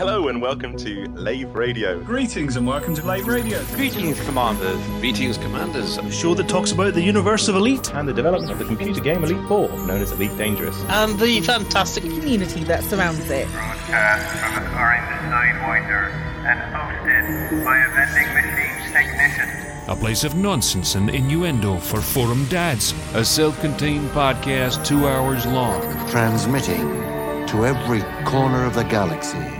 Hello and welcome to Lave Radio. Greetings and welcome to Lave Radio. Greetings, Commanders. Greetings, Commanders. A show that talks about the universe of Elite. And the development of the computer game Elite 4, known as Elite Dangerous. And the fantastic community that surrounds it. Broadcast uh, from an orange Sidewinder and hosted by a vending machine technician. A place of nonsense and innuendo for forum dads. A self contained podcast two hours long. Transmitting to every corner of the galaxy.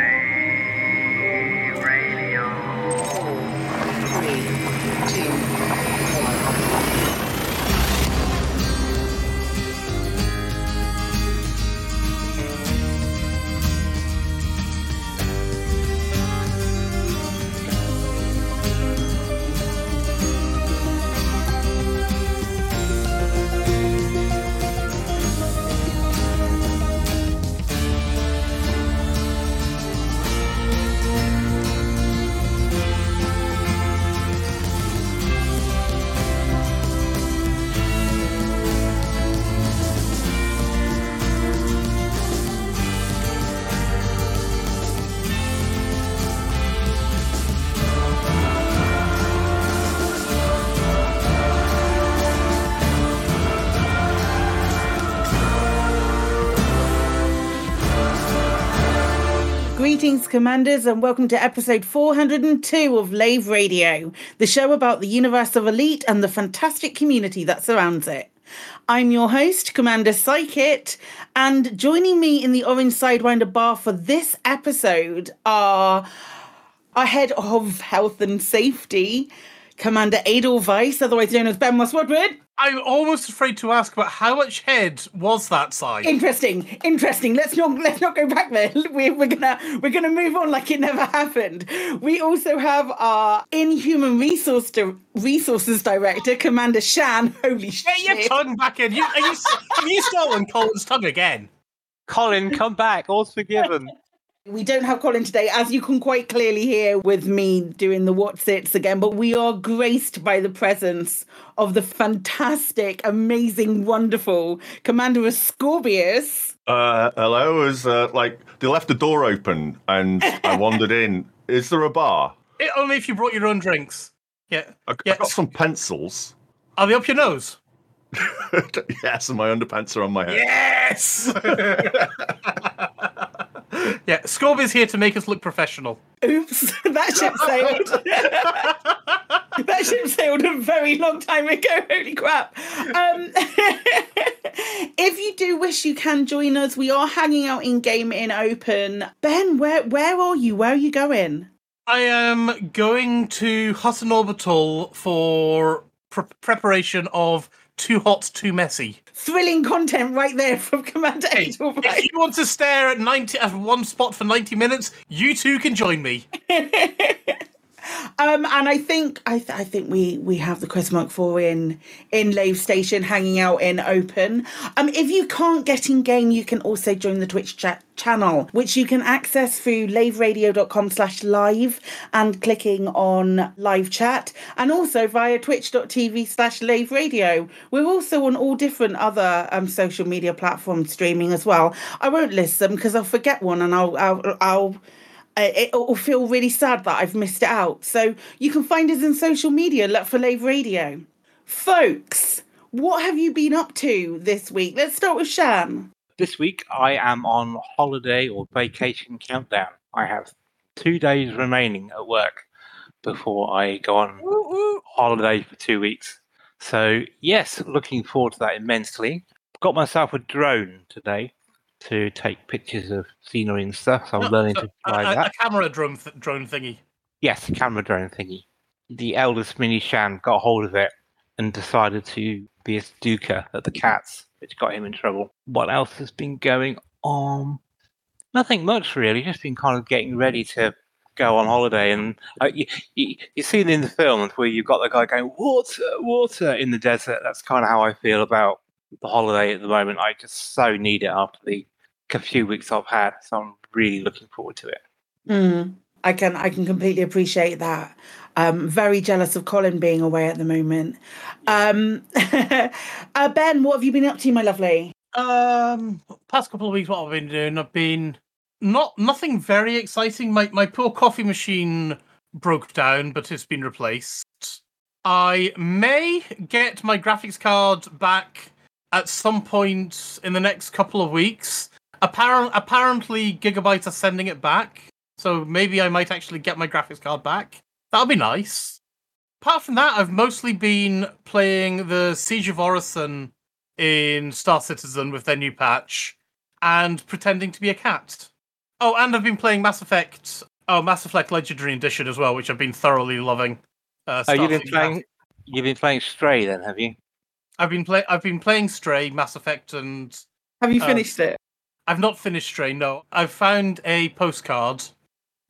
Commanders, and welcome to episode 402 of Lave Radio, the show about the universe of Elite and the fantastic community that surrounds it. I'm your host, Commander Psychit, and joining me in the Orange Sidewinder bar for this episode are our head of health and safety, Commander Adol Weiss, otherwise known as Ben Moss Woodward. I'm almost afraid to ask, but how much head was that size? Interesting, interesting. Let's not let's not go back there. We're, we're gonna we're gonna move on like it never happened. We also have our Inhuman Resource di- Resources Director, Commander Shan. Holy shit! Get your tongue back in. You, are you, have you stolen Colin's tongue again? Colin, come back. All's forgiven. We don't have Colin today, as you can quite clearly hear with me doing the what's its again, but we are graced by the presence of the fantastic, amazing, wonderful Commander Ascorbius. Uh, hello, is uh, like they left the door open and I wandered in. Is there a bar? It, only if you brought your own drinks. Yeah. I, yeah. I got some pencils. Are they up your nose? yes, and my underpants are on my head. Yes. yeah, Scorb is here to make us look professional. Oops, that ship sailed. that ship sailed a very long time ago. Holy crap. Um, if you do wish you can join us, we are hanging out in game in open. Ben, where where are you? Where are you going? I am going to Hutton Orbital for pre- preparation of Too Hot, Too Messy. Thrilling content right there from Commander Hey, Adol if you want to stare at 90 at one spot for 90 minutes, you too can join me. Um, and I think I, th- I think we we have the Chris Mark Four in in Lave Station hanging out in open. Um, if you can't get in game, you can also join the Twitch chat channel, which you can access through laveradio.com slash live and clicking on live chat, and also via twitch.tv slash lave radio. We're also on all different other um, social media platforms streaming as well. I won't list them because I'll forget one and I'll I'll, I'll it will feel really sad that I've missed it out. So you can find us in social media, look for Lave Radio. Folks, what have you been up to this week? Let's start with Shan. This week I am on holiday or vacation countdown. I have two days remaining at work before I go on holiday for two weeks. So, yes, looking forward to that immensely. Got myself a drone today to take pictures of scenery and stuff. So I'm learning to a, fly a- that. a camera drone th- drone thingy. Yes, a camera drone thingy. The eldest mini Shan got hold of it and decided to be a stooker at the cats, which got him in trouble. What else has been going on? Nothing much really. Just been kind of getting ready to go on holiday, and uh, you, you, you see it in the films where you've got the guy going water, water in the desert. That's kind of how I feel about the holiday at the moment. I just so need it after the few weeks I've had, so I'm really looking forward to it. Mm. I can I can completely appreciate that. Um, very jealous of Colin being away at the moment. Um, uh, ben, what have you been up to, my lovely? Um, past couple of weeks, what I've been doing, I've been not nothing very exciting. My my poor coffee machine broke down, but it's been replaced. I may get my graphics card back at some point in the next couple of weeks. Apparent, apparently, Gigabyte are sending it back, so maybe I might actually get my graphics card back. That'll be nice. Apart from that, I've mostly been playing the Siege of Orison in Star Citizen with their new patch and pretending to be a cat. Oh, and I've been playing Mass Effect. Oh, Mass Effect Legendary Edition as well, which I've been thoroughly loving. Uh, Oh, you've been playing. that- You've been playing Stray, then, have you? I've been play. I've been playing Stray, Mass Effect, and Have you Um, finished it? I've not finished Stray. No, I've found a postcard,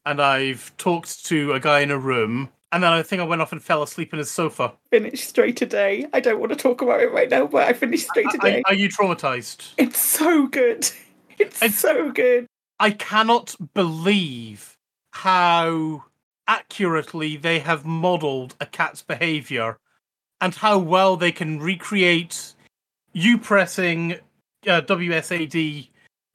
and I've talked to a guy in a room, and then I think I went off and fell asleep in his sofa. Finished straight today. I don't want to talk about it right now, but I finished straight Are, today. are you traumatized? It's so good. It's, It's- so good. I cannot believe how accurately they have modeled a cat's behavior and how well they can recreate you pressing uh, WSAD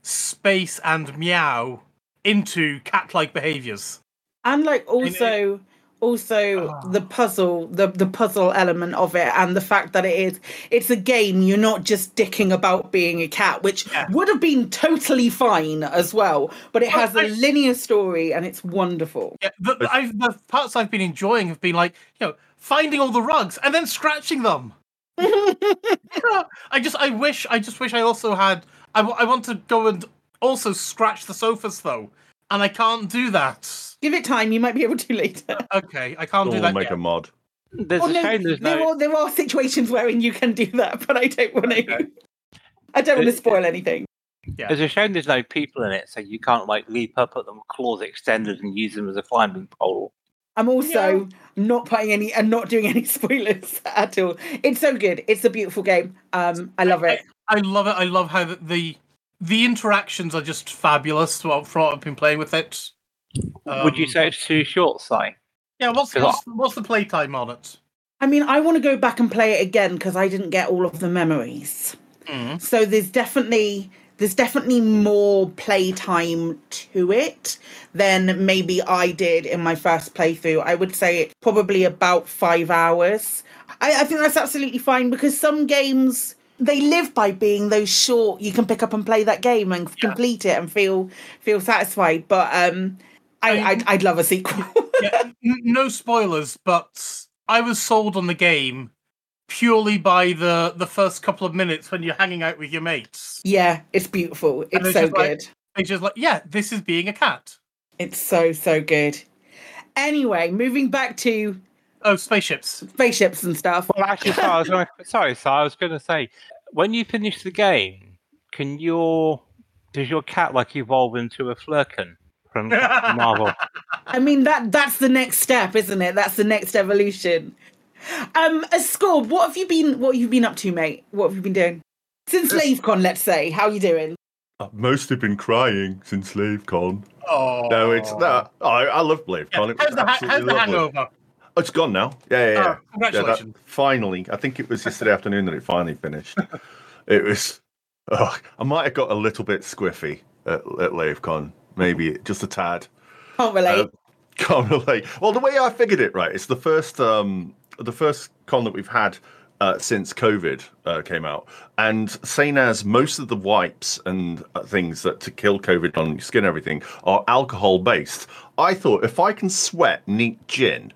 space and meow into cat like behaviors. and like also also Ah. the puzzle the the puzzle element of it and the fact that it is it's a game you're not just dicking about being a cat which Yeah. would have been totally fine as well but it has a I- linear story and it's wonderful Yeah, the, the- I've, the parts I've been enjoying have been like, you know, finding all the rugs and then scratching them. I just, I wish, I just wish I also had. I, w- I want to go and also scratch the sofas though, and I can't do that. give it time you might be able to later Okay, I can't do We'll that make yet. a mod. There's Oh, a no, shame there's there, no. are, there are situations wherein you can do that but i don't want to i don't want to spoil anything Yeah. There's a shame there's no people in it, so you can't like leap up at them, claws extended, and use them as a climbing pole. I'm also not putting any and not doing any spoilers at all. It's so good. It's a beautiful game. Um, I love it. I love it. I love how the the, the interactions are just fabulous. Well, from what I've been playing with it. Would you Um, say it's too short, Si? Yeah. What's 'Cause what's, what's the playtime on it? I mean, I want to go back and play it again because I didn't get all of the memories. Mm. So there's definitely there's definitely more playtime to it than maybe I did in my first playthrough. I would say it's probably about five hours. I, I think that's absolutely fine because some games they live by being those short. You can pick up and play that game and complete it and feel feel satisfied. But um, I, I- I'd, I'd love a sequel. yeah, no spoilers, but I was sold on the game purely by the the first couple of minutes when you're hanging out with your mates. yeah, it's beautiful. It's it's so just like- good. It's just like, yeah, this is being a cat. It's so so good. Anyway, moving back to Oh, spaceships. spaceships and stuff. Well, actually, Si, I was gonna, sorry, Si, I was going to say, when you finish the game, can your does your cat like evolve into a Flerken from Marvel? I mean that that's the next step, isn't it? That's the next evolution. Um, a score. What have you been? What have you been up to, mate? What have you been doing since LaveCon? Let's say. How are you doing? I've mostly been crying since LaveCon. Oh, No, it's no. I, I love LaveCon. It how's the, ha- how's the hangover? Oh, it's gone now. Yeah, yeah, yeah. Oh, Yeah, that- congratulations. finally, I think it was yesterday afternoon that it finally finished. it was. Oh, I might have got a little bit squiffy at, at LaveCon, maybe just a tad. Can't relate. Uh, can't relate. Well, the way I figured it, right, it's the first um the first con that we've had uh, since COVID uh, came out, and same as most of the wipes and uh, things that to kill COVID on your skin, and everything are alcohol based. I thought if I can sweat neat gin,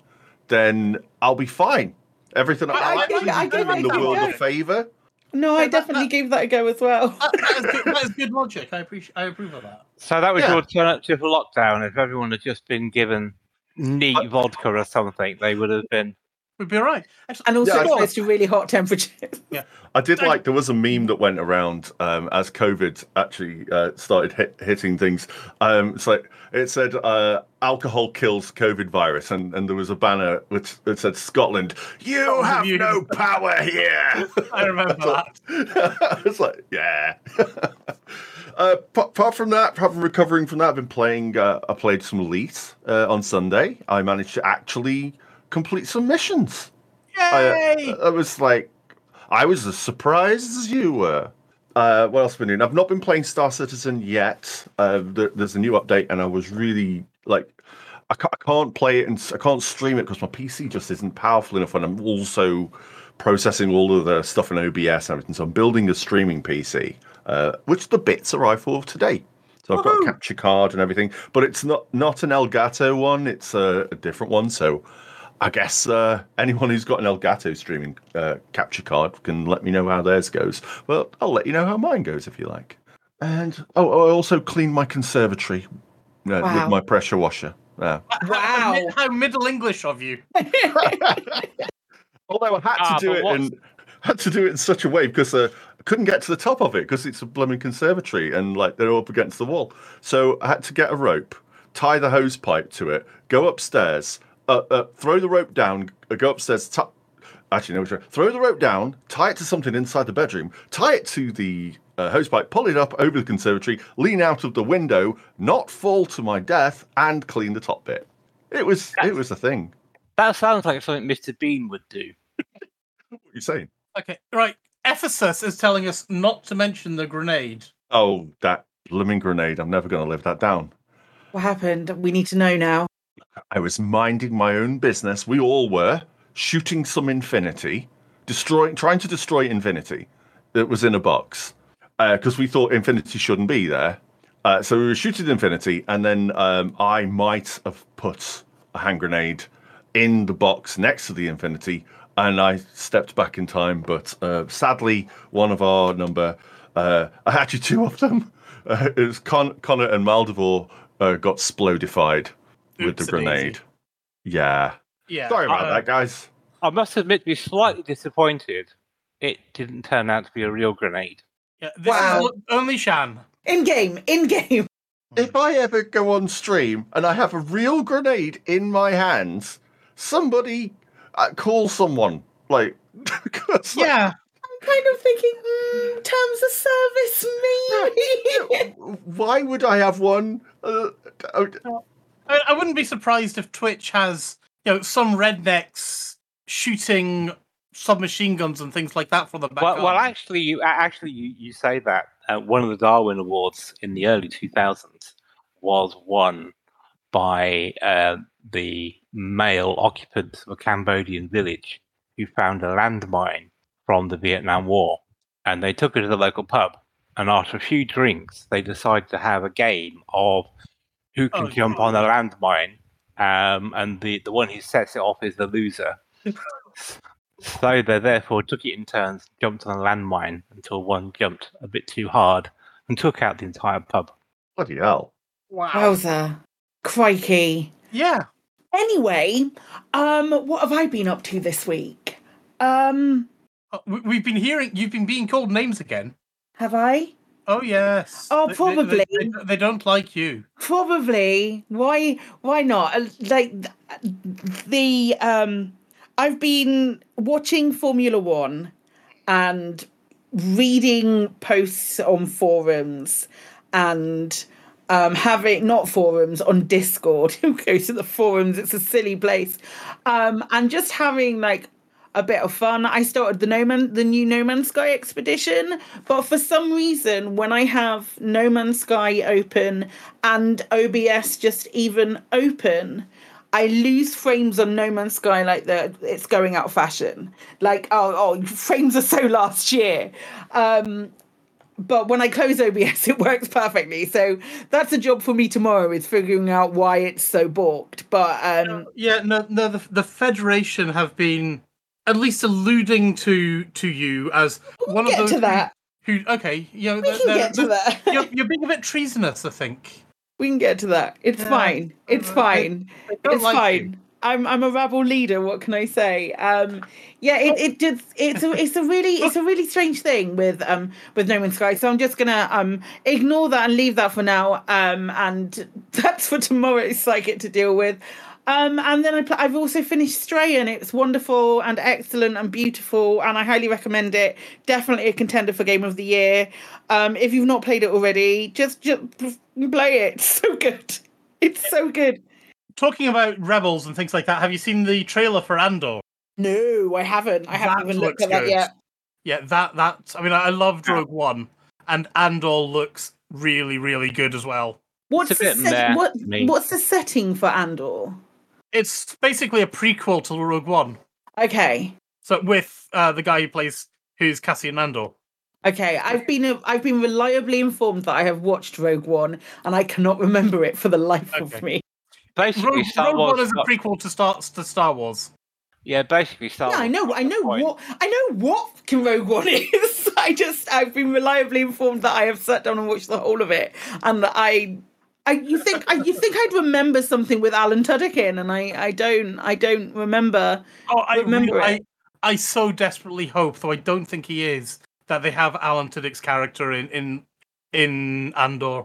then I'll be fine. Everything I- I'll I give- actually I be give doing it the world go. a favour. no, I that- definitely gave that a go as well. That, that, is good, that is good logic. I appreciate. I approve of that. So that was Yeah. your alternative for lockdown. If everyone had just been given neat I- vodka or something, they would have been. We'd be all right. And also Yeah, I- close to really hot temperatures. Yeah. I did like there was a meme that went around um, as COVID actually uh, started hit, hitting things. Um, it's like it said uh, alcohol kills COVID virus, and, and there was a banner which it said Scotland, you have you- no power here. I remember that. I was like, yeah. Uh, pa- apart from that, apart from recovering from that, I've been playing. Uh, I played some Elite uh, on Sunday. I managed to actually complete some missions. I, Yay! uh, I was like, I was as surprised as you were. Uh, what else have I been doing? I've not been playing Star Citizen yet. Uh, there, there's a new update, and I was really like, I can't, I can't play it and I can't stream it because my PC just isn't powerful enough, and I'm also processing all of the stuff in OBS and everything. So I'm building a streaming PC, uh, which the bits arrive for today. So I've got a capture card and everything, but it's not not an Elgato one. It's a, a different one. So I guess uh, anyone who's got an Elgato streaming uh, capture card can let me know how theirs goes. Well, I'll let you know how mine goes if you like. And oh, I also cleaned my conservatory uh, Wow. with my pressure washer. Yeah. Wow. How, how Middle English of you. Although I had Ah, to do it what's- in had to do it in such a way because uh, I couldn't get to the top of it because it's a blooming conservatory and like they're up against the wall. So I had to get a rope, tie the hose pipe to it, go upstairs, uh, uh, throw the rope down, uh, go upstairs. T- Actually, no, sorry. throw the rope down, tie it to something inside the bedroom, tie it to the uh, hose pipe, pull it up over the conservatory, lean out of the window, not fall to my death, and clean the top bit. It was it was a thing. That sounds like something Mr. Bean would do. What are you saying? Okay, right. Ephesus is telling us not to mention the grenade. Oh, that blooming grenade. I'm never going to live that down. What happened? We need to know now. I was minding my own business. We all were shooting some Infinity, destroying, trying to destroy Infinity that was in a box because we thought Infinity shouldn't be there. Uh, so we were shooting Infinity, and then um, I might have put a hand grenade in the box next to the Infinity, and I stepped back in time. But uh, sadly, one of our number, uh, actually two of them, uh, it was Con- Connor and Maldivore, uh, got splodified with the Oopsie-daisy. grenade. Yeah. Yeah. Sorry about uh, that, guys. I must admit to be slightly disappointed. It didn't turn out to be a real grenade. Yeah, this Wow. is only Shan. In game, in game. If I ever go on stream and I have a real grenade in my hands, somebody uh, call someone. Like, 'cause, like, Yeah. I'm kind of thinking, mm, terms of service, maybe. why would I have one? Uh, uh, I, I wouldn't be surprised if Twitch has, you know, some rednecks shooting submachine guns and things like that from the back. Well, well, actually, you actually you, you say that uh, one of the Darwin Awards in the early 2000s was won by uh, the male occupants of a Cambodian village who found a landmine from the Vietnam War, and they took it to the local pub. And after a few drinks, they decided to have a game of who can Oh, jump on a landmine, um, and the, the one who sets it off is the loser. So they therefore took it in turns, jumped on a landmine until one jumped a bit too hard and took out the entire pub. bloody hell. wow. Wowza. Crikey. Yeah. Anyway, um, what have I been up to this week? Um, Uh, We've been hearing you've been being called names again. have I? Oh yes. Oh, They- probably. They, they- they don't like you. Probably. Why? Why not? Uh, Like the um, I've been watching Formula One and reading posts on forums and um, having not forums on Discord. Who goes to the forums? It's a silly place. Um, and just having like a bit of fun. I started the No Man, the new No Man's Sky expedition, but for some reason, when I have No Man's Sky open and OBS just even open, I lose frames on No Man's Sky like that. It's going out of fashion. Like oh oh, frames are so last year. Um, but when I close OBS, it works perfectly. So that's a job for me tomorrow is figuring out why it's so balked. But um, Yeah, no, no. The, the Federation have been at least alluding to to you as one get of those to that. Who, who okay, you know, We can get to that. You're, you're being a bit treasonous, I think. We can get to that. It's Yeah. fine. It's fine. they don't It's like fine. I'm I'm a rabble leader. What can I say? Um, yeah, it, it just it's a it's a really it's a really strange thing with um with No Man's Sky. So I'm just gonna um ignore that and leave that for now. Um, and that's for tomorrow's psychic to deal with. Um, and then I pl- I've also finished Stray, and it's wonderful and excellent and beautiful, and I highly recommend it. Definitely a contender for Game of the Year. Um, if you've not played it already, just just play it. It's so good. It's so good. Talking about rebels and things like that, have you seen the trailer for Andor? No, I haven't. I haven't That even looked looks at that good. yet. Yeah, that that. I mean, I I loved Rogue One, and Andor looks really, really good as well. What's the bit set- what, what's the setting for Andor? It's basically a prequel to Rogue One. Okay. So with uh, the guy who plays who's Cassian Andor. Okay, I've been I've been reliably informed that I have watched Rogue One, and I cannot remember it for the life of me. Basically, Rogue, Star Rogue Wars. One is a prequel to Star to Star Wars. yeah, basically Star Yeah, Wars. I know, I know what I know what can Rogue One is. I just I've been reliably informed that I have sat down and watched the whole of it, and that I. I, you think I, you think I'd remember something with Alan Tudyk in, and I, I don't I don't remember. Oh, I Remember really- it. I, I so desperately hope, though I don't think he is, that they have Alan Tudyk's character in in in Andor.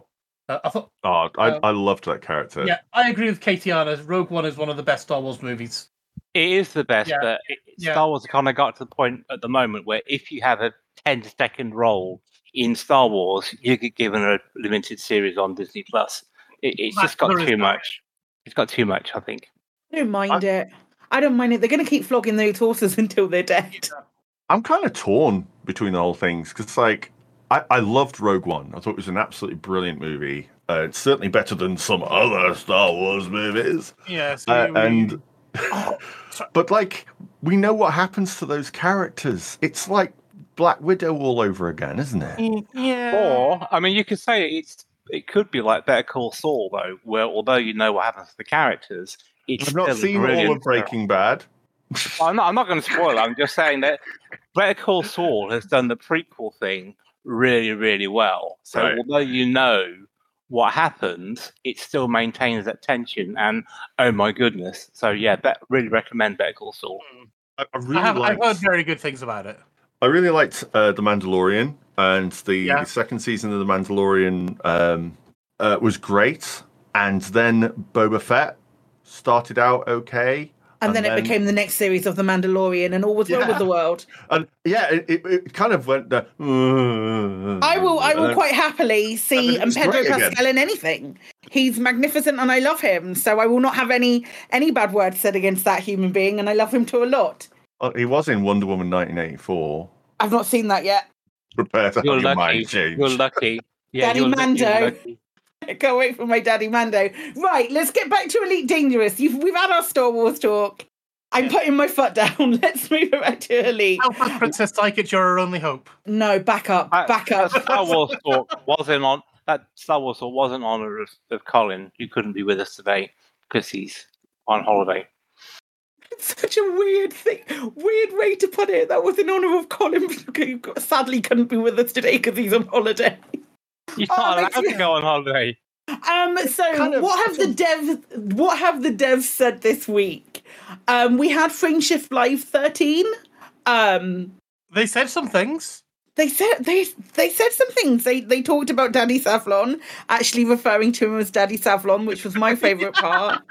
Uh, I thought, Oh, I, Um, I loved that character. yeah, I agree with Katie Anna. Rogue One is one of the best Star Wars movies. It is the best, Yeah, but it, yeah. Star Wars kind of got to the point at the moment where if you have a 10 second role in Star Wars, you get given a limited series on Disney Plus. It, it's That- just got too much. It's got too much, I think. I don't mind it. I don't mind it. They're going to keep flogging those horses until they're dead. I'm kind of torn between the whole things because, like, I, I loved Rogue One. I thought it was an absolutely brilliant movie. Uh, it's certainly better than some other Star Wars movies. Yeah, so Uh, we- and, Oh, but like, we know what happens to those characters. It's like Black Widow all over again, isn't it? Mm, yeah. Or, I mean, you could say it's it could be like Better Call Saul, though, where although you know what happens to the characters, it's I've not seen all of Breaking Bad. I'm not, I'm not going to spoil it. I'm just saying that Better Call Saul has done the prequel thing really, really well. So Right. although you know what happens, it still maintains that tension. And oh my goodness! So yeah, bet, really recommend Better Call Saul. I, I really I have, I've heard very good things about it. I really liked uh, the Mandalorian, and the Yeah. second season of the Mandalorian um, uh, was great. And then Boba Fett started out okay, And, then, it became the next series of The Mandalorian, and all was well Yeah. with the world. and yeah, it, it, it kind of went. The, I will, I will Uh, quite happily see then um, Pedro great again. Pascal in anything. He's magnificent, and I love him. So I will not have any any bad words said against that human being, and I love him to a lot. Oh, he was in Wonder Woman 1984. I've not seen that yet. Prepare to You're have your mind changed. You're lucky. Yeah, Daddy you're Mando. lucky. I can't wait for my daddy Mando. Right, let's get back to Elite Dangerous. You've, we've had our Star Wars talk. I'm putting my foot down. Let's move it back to Elite. Help us, Princess Tyke, you're our only hope. No, back up, That- back up. that Star Wars talk wasn't on. That Star Wars talk wasn't on honor of, of Colin, who couldn't be with us today because he's on holiday. It's such a weird thing, weird way to put it. That was in honour of Colin, who sadly couldn't be with us today because he's on holiday. You're Oh, not makes allowed to go on holiday. Um, so Kind of- what have the dev what have the devs said this week? Um, we had Frameshift Live 13. Um, They said some things. they said they they said some things. They they talked about Daddy Savlon, actually referring to him as Daddy Savlon, which was my favourite part.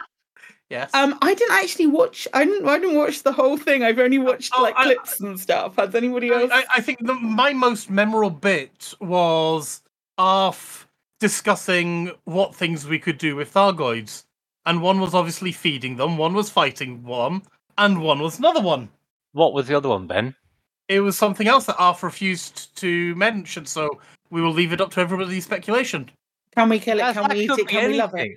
Yes. Um, I didn't actually watch. I didn't. I didn't watch the whole thing. I've only watched Oh, like I- clips and stuff. Has anybody else? I, I think the, my most memorable bit was Arf discussing what things we could do with Thargoids. And one was obviously feeding them, one was fighting one, and one was another one. What was the other one, Ben? It was something else that Arf refused to mention, so we will leave it up to everybody's speculation. can we kill it? That's- Can we eat it? be Can we love it?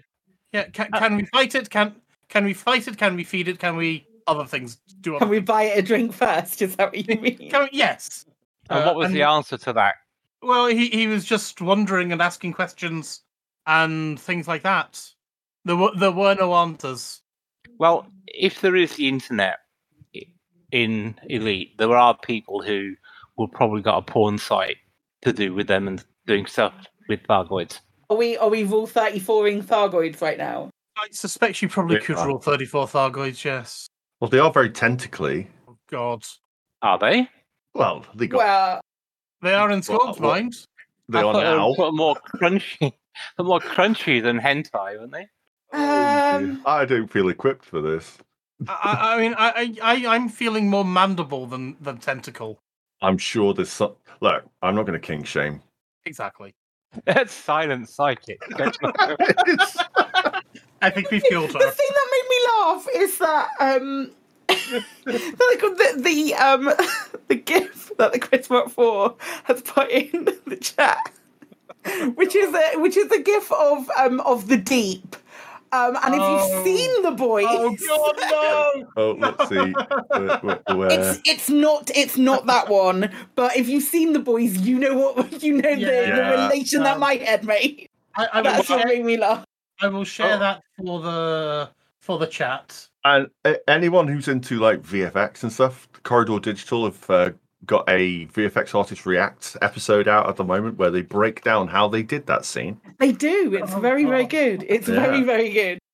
Yeah, can, can we fight it? Can can we fight it? Can we feed it? Can we other things do? Other Can we buy it a drink first? Is that what you mean? Can we- yes. And Uh, what was the answer to that? Well, he, he was just wondering and asking questions and things like that. There were there were no answers. Well, if there is the internet in Elite, there are people who will probably got a porn site to do with them and doing stuff with Thargoids. Are we are we rule thirty four in Thargoids right now? I suspect you probably Yeah. could rule thirty four Thargoids. Yes. Well, they are very tentacly. Oh, God, Are they? Well, they got Well, they are in Well, Scorn's well- mind. they I are thought they were now. sort of more crunchy, they're more crunchy than hentai, aren't they? Um, I don't feel equipped for this. I, I mean, I, I, I'm feeling more mandible than than tentacle. I'm sure there's some. Look, I'm not going to king shame. Exactly. That's silent psychic. I think we've killed her. the thing that made me laugh is that um the, the um the gif that the Chris Mark Four has put in the chat, which is a which is a gif of um of the deep. Um, and if Oh. you've seen the boys, Oh God, no! Oh, let's see. Where, where, where- it's it's not it's not that one. But if you've seen the boys, you know what you know the, the Yeah. relation that Um, my head made. I, I will That's what share, made me laugh. I will share Oh. that for the for the chat. And uh, anyone who's into like VFX and stuff, Corridor Digital have uh, got a VFX artist react episode out at the moment where they break down how they did that scene. They do. It's Oh, very very good. It's Yeah. very very good.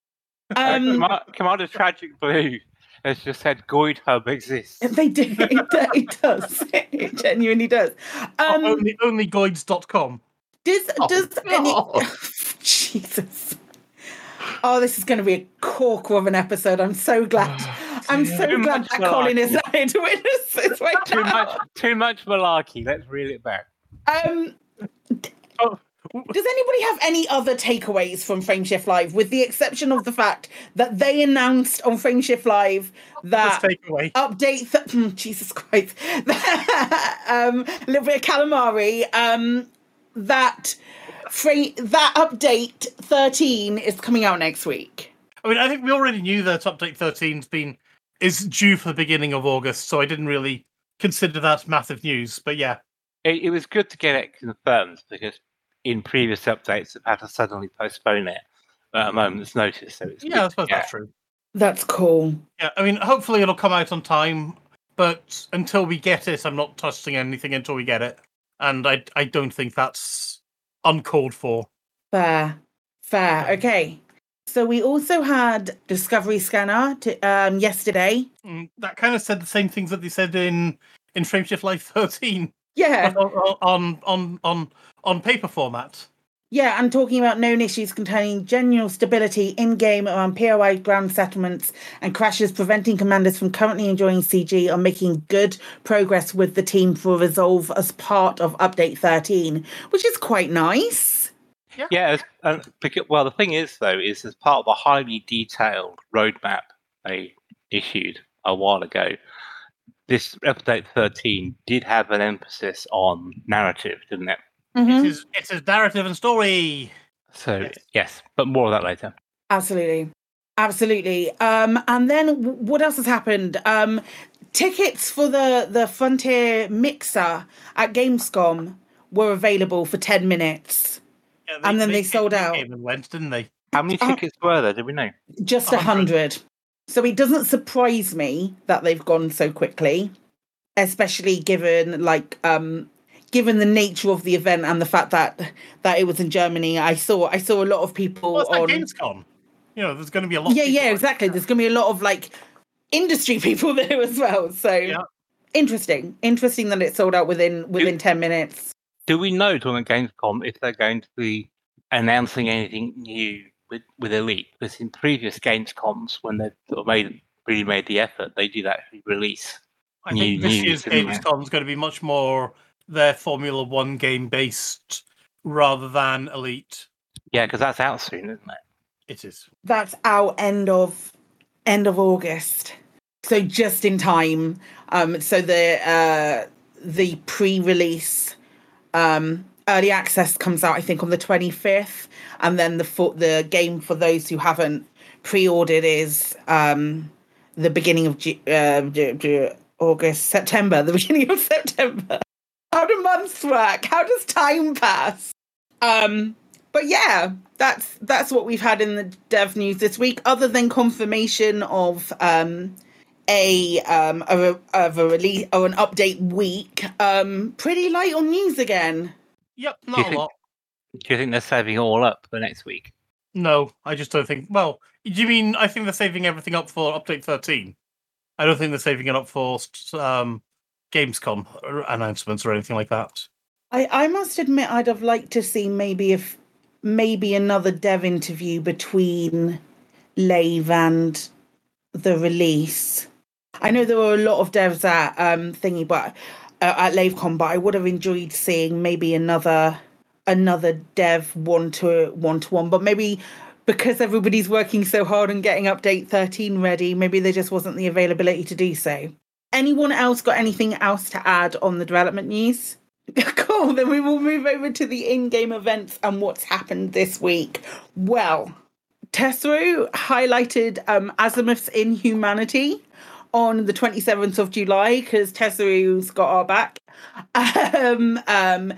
Um, Commander, Commander Tragic Blue has just said Goid Hub exists. They do. It, it does. It genuinely does. Um, only onlygoids.com. does Oh, does any? Jesus. Oh, this is going to be a corker of an episode. I'm so glad. I'm so Too glad that Colin is malarkey. there to witness this right Too now. much, too much malarkey. Let's reel it back. Um, Oh, does anybody have any other takeaways from Frameshift Live, with the exception of the fact that they announced on Frameshift Live that update th- Jesus Christ um a little bit of calamari um that free that update 13 is coming out next week I mean, I think we already knew that update 13's been is due for the beginning of August, so I didn't really consider that massive news. But yeah, It, it was good to get it confirmed because in previous updates, they've had to suddenly postpone it at a moment's notice. So it's yeah, I suppose that's true. that's cool Yeah, I mean, hopefully it'll come out on time, but until we get it, I'm not trusting anything until we get it, and I I don't think that's uncalled for. fair fair okay so we also had discovery scanner to, um yesterday Mm, That kind of said the same things that they said in in Frameshift Live 13, yeah on on on on, on paper format. Yeah, and talking about known issues containing general stability in game around POI ground settlements and crashes, preventing commanders from currently enjoying CG are making good progress with the team for resolve as part of update 13, which is quite nice. Yeah, as, uh, because, well, the thing is, though, is as part of the highly detailed roadmap they issued a while ago, this update 13 did have an emphasis on narrative, didn't it? It is it is narrative and story. So, Yes. yes, but more of that later. Absolutely. Absolutely. Um, and then what else has happened? Um, tickets for the, the Frontier Mixer at Gamescom were available for 10 minutes. Yeah, And then they came- sold out. came and went, didn't they? How many Uh, tickets were there? Did we know? just a 100. hundred. So it doesn't surprise me that they've gone so quickly, especially given like um given the nature of the event and the fact that that it was in Germany. I saw I saw a lot of people Well, it's like on Gamescom. You know, there's going to be a lot. yeah people yeah on exactly. There's gonna be a lot of like industry people there as well. So Yeah. interesting, interesting that it sold out within within ten minutes. Do we know during Gamescom if they're going to be announcing anything new with, with Elite? Because in previous Gamescoms, when they've sort of made really made the effort, they did actually release. I think new this news, year's? Gamescom is going to be much more their Formula One game based rather than Elite. Yeah, because that's out soon, isn't it? It is. That's our end of end of August. So just in time. Um so the uh the pre-release um early access comes out I think on the 25th and then the for, the game for those who haven't pre-ordered is um the beginning of Ju- uh, Ju- Ju- August September the beginning of September how do months work how does time pass um but yeah that's that's what we've had in the dev news this week other than confirmation of um a um of a, of a release or an update week um pretty light on news again Yep, Do you not a think- lot. Do you think they're saving it all up for next week? No, I just don't think. Well, do you mean I think they're saving everything up for update 13? I don't think they're saving it up for um, Gamescom announcements or anything like that. I, I must admit I'd have liked to see maybe if maybe another dev interview between Lave and the release. I know there were a lot of devs at um thingy, but uh, at LaveCon, but I would have enjoyed seeing maybe another another dev one to one to one, but maybe because everybody's working so hard on getting update 13 ready, maybe there just wasn't the availability to do so. Anyone else got anything else to add on the development news? cool, then we will move over to the in game events and what's happened this week. Well, Tesseru highlighted um, Azimuth's Inhumanity on the 27th of July because Tesseru's got our back. Um, um,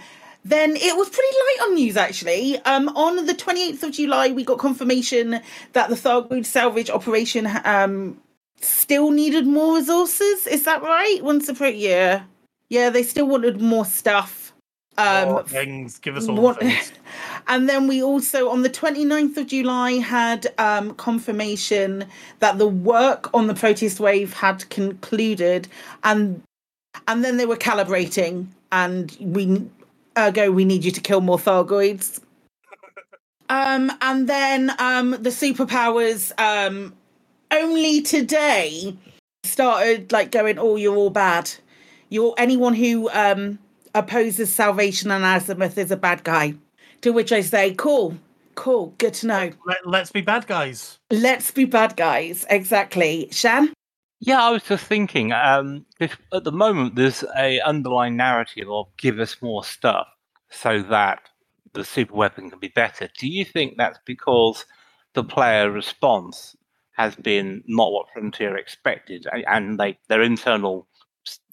then it was pretty light on news actually. Um, on the 28th of July, we got confirmation that the Thargoid salvage operation um, still needed more resources. Is that right? Once a pro yeah. Yeah, they still wanted more stuff. Um, More things. Give us all things. and then we also, on the 29th of July, had um, confirmation that the work on the Proteus wave had concluded, and and then they were calibrating, and we ergo we need you to kill more Thargoids. Um, and then um, the superpowers um, only today started like going, "Oh, you're all bad. You're anyone who um, opposes salvation and azimuth is a bad guy." To which I say, "Cool, cool, good to know. Let, let's be bad guys. Let's be bad guys." Exactly, Shan. Yeah, I was just thinking. Um, if, at the moment, there's a underlying narrative of give us more stuff so that the super weapon can be better. Do you think that's because the player response has been not what Frontier expected, a- and they their internal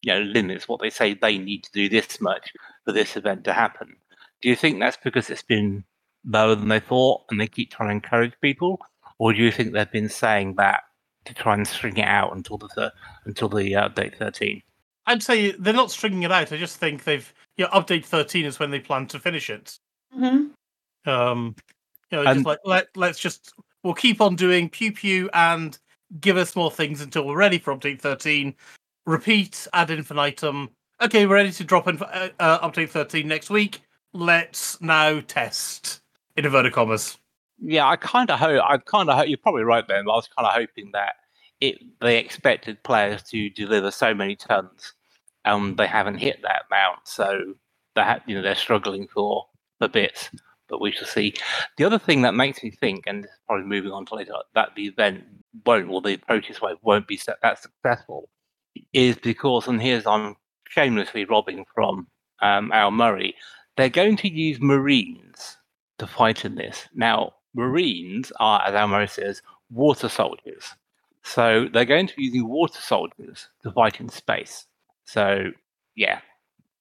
you know limits what they say they need to do this much for this event to happen? Do you think that's because it's been lower than they thought, and they keep trying to encourage people, or do you think they've been saying that to try and string it out until the thir- until the uh, update thirteen? I'd say they're not stringing it out. I just think they've yeah. Update thirteen is when they plan to finish it. Mm-hmm. Um, you know, And- just like let let's just we'll keep on doing pew pew and give us more things until we're ready for update thirteen. Repeat ad infinitum. Okay, we're ready to drop in uh, uh, update thirteen next week. Let's now test in inverted commas. Yeah, I kind of hope. I kind of hope you're probably right, Ben. I was kind of hoping that it they expected players to deliver so many tons, and they haven't hit that amount. So ha- you know they're struggling for for bits. But we shall see. The other thing that makes me think, and probably moving on to later, that the event won't, or the Proteus wave won't be that successful, is because, and here's I'm shamelessly robbing from um, Al Murray, they're going to use Marines to fight in this. Now, Marines are, as Al Murray says, water soldiers. So they're going to be using water soldiers to fight in space. So, yeah,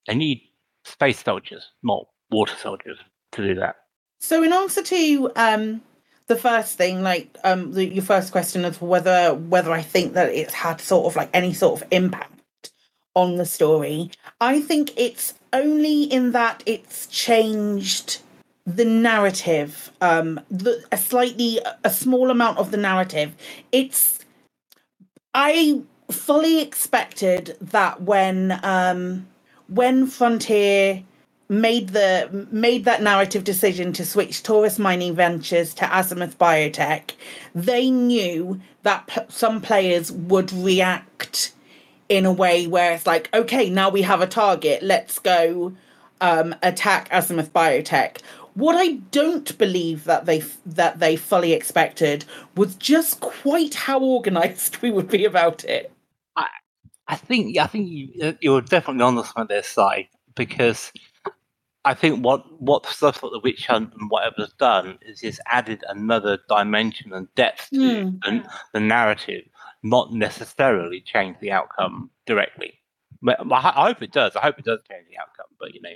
they need space soldiers, not water soldiers, to do that. So, in answer to um, the first thing, like um, the, your first question of whether whether I think that it's had sort of like any sort of impact on the story, I think it's only in that it's changed the narrative, um, the, a slightly a small amount of the narrative. It's I fully expected that when um, when Frontier made the made that narrative decision to switch Taurus Mining Ventures to Azimuth Biotech, they knew that p- some players would react in a way where it's like, okay, now we have a target, let's go um, attack Azimuth Biotech. What I don't believe that they that they fully expected was just quite how organized we would be about it. I I think I think you, you're definitely on the some of their side because I think what what stuff the witch hunt and whatever's done is just added another dimension and depth to Hmm. the, the narrative, not necessarily change the outcome directly. But I, I hope it does. I hope it does change the outcome. But you know,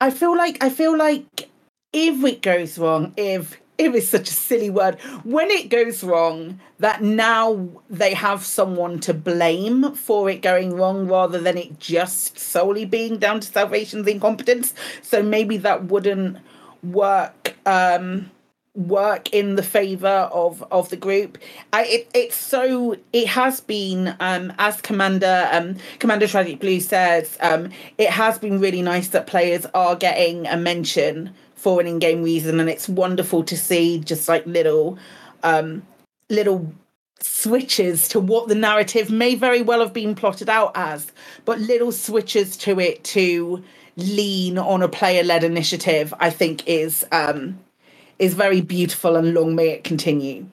I feel like I feel like if it goes wrong, if if it's such a silly word, when it goes wrong, that now they have someone to blame for it going wrong rather than it just solely being down to Salvation's incompetence. So maybe that wouldn't work um work in the favor of of the group. I, it, it's so it has been um, as Commander um, Commander Tragic Blue says um, it has been really nice that players are getting a mention for an in-game reason, and it's wonderful to see just like little um, little switches to what the narrative may very well have been plotted out as, but little switches to it to lean on a player-led initiative. I think is um, is very beautiful and long may it continue.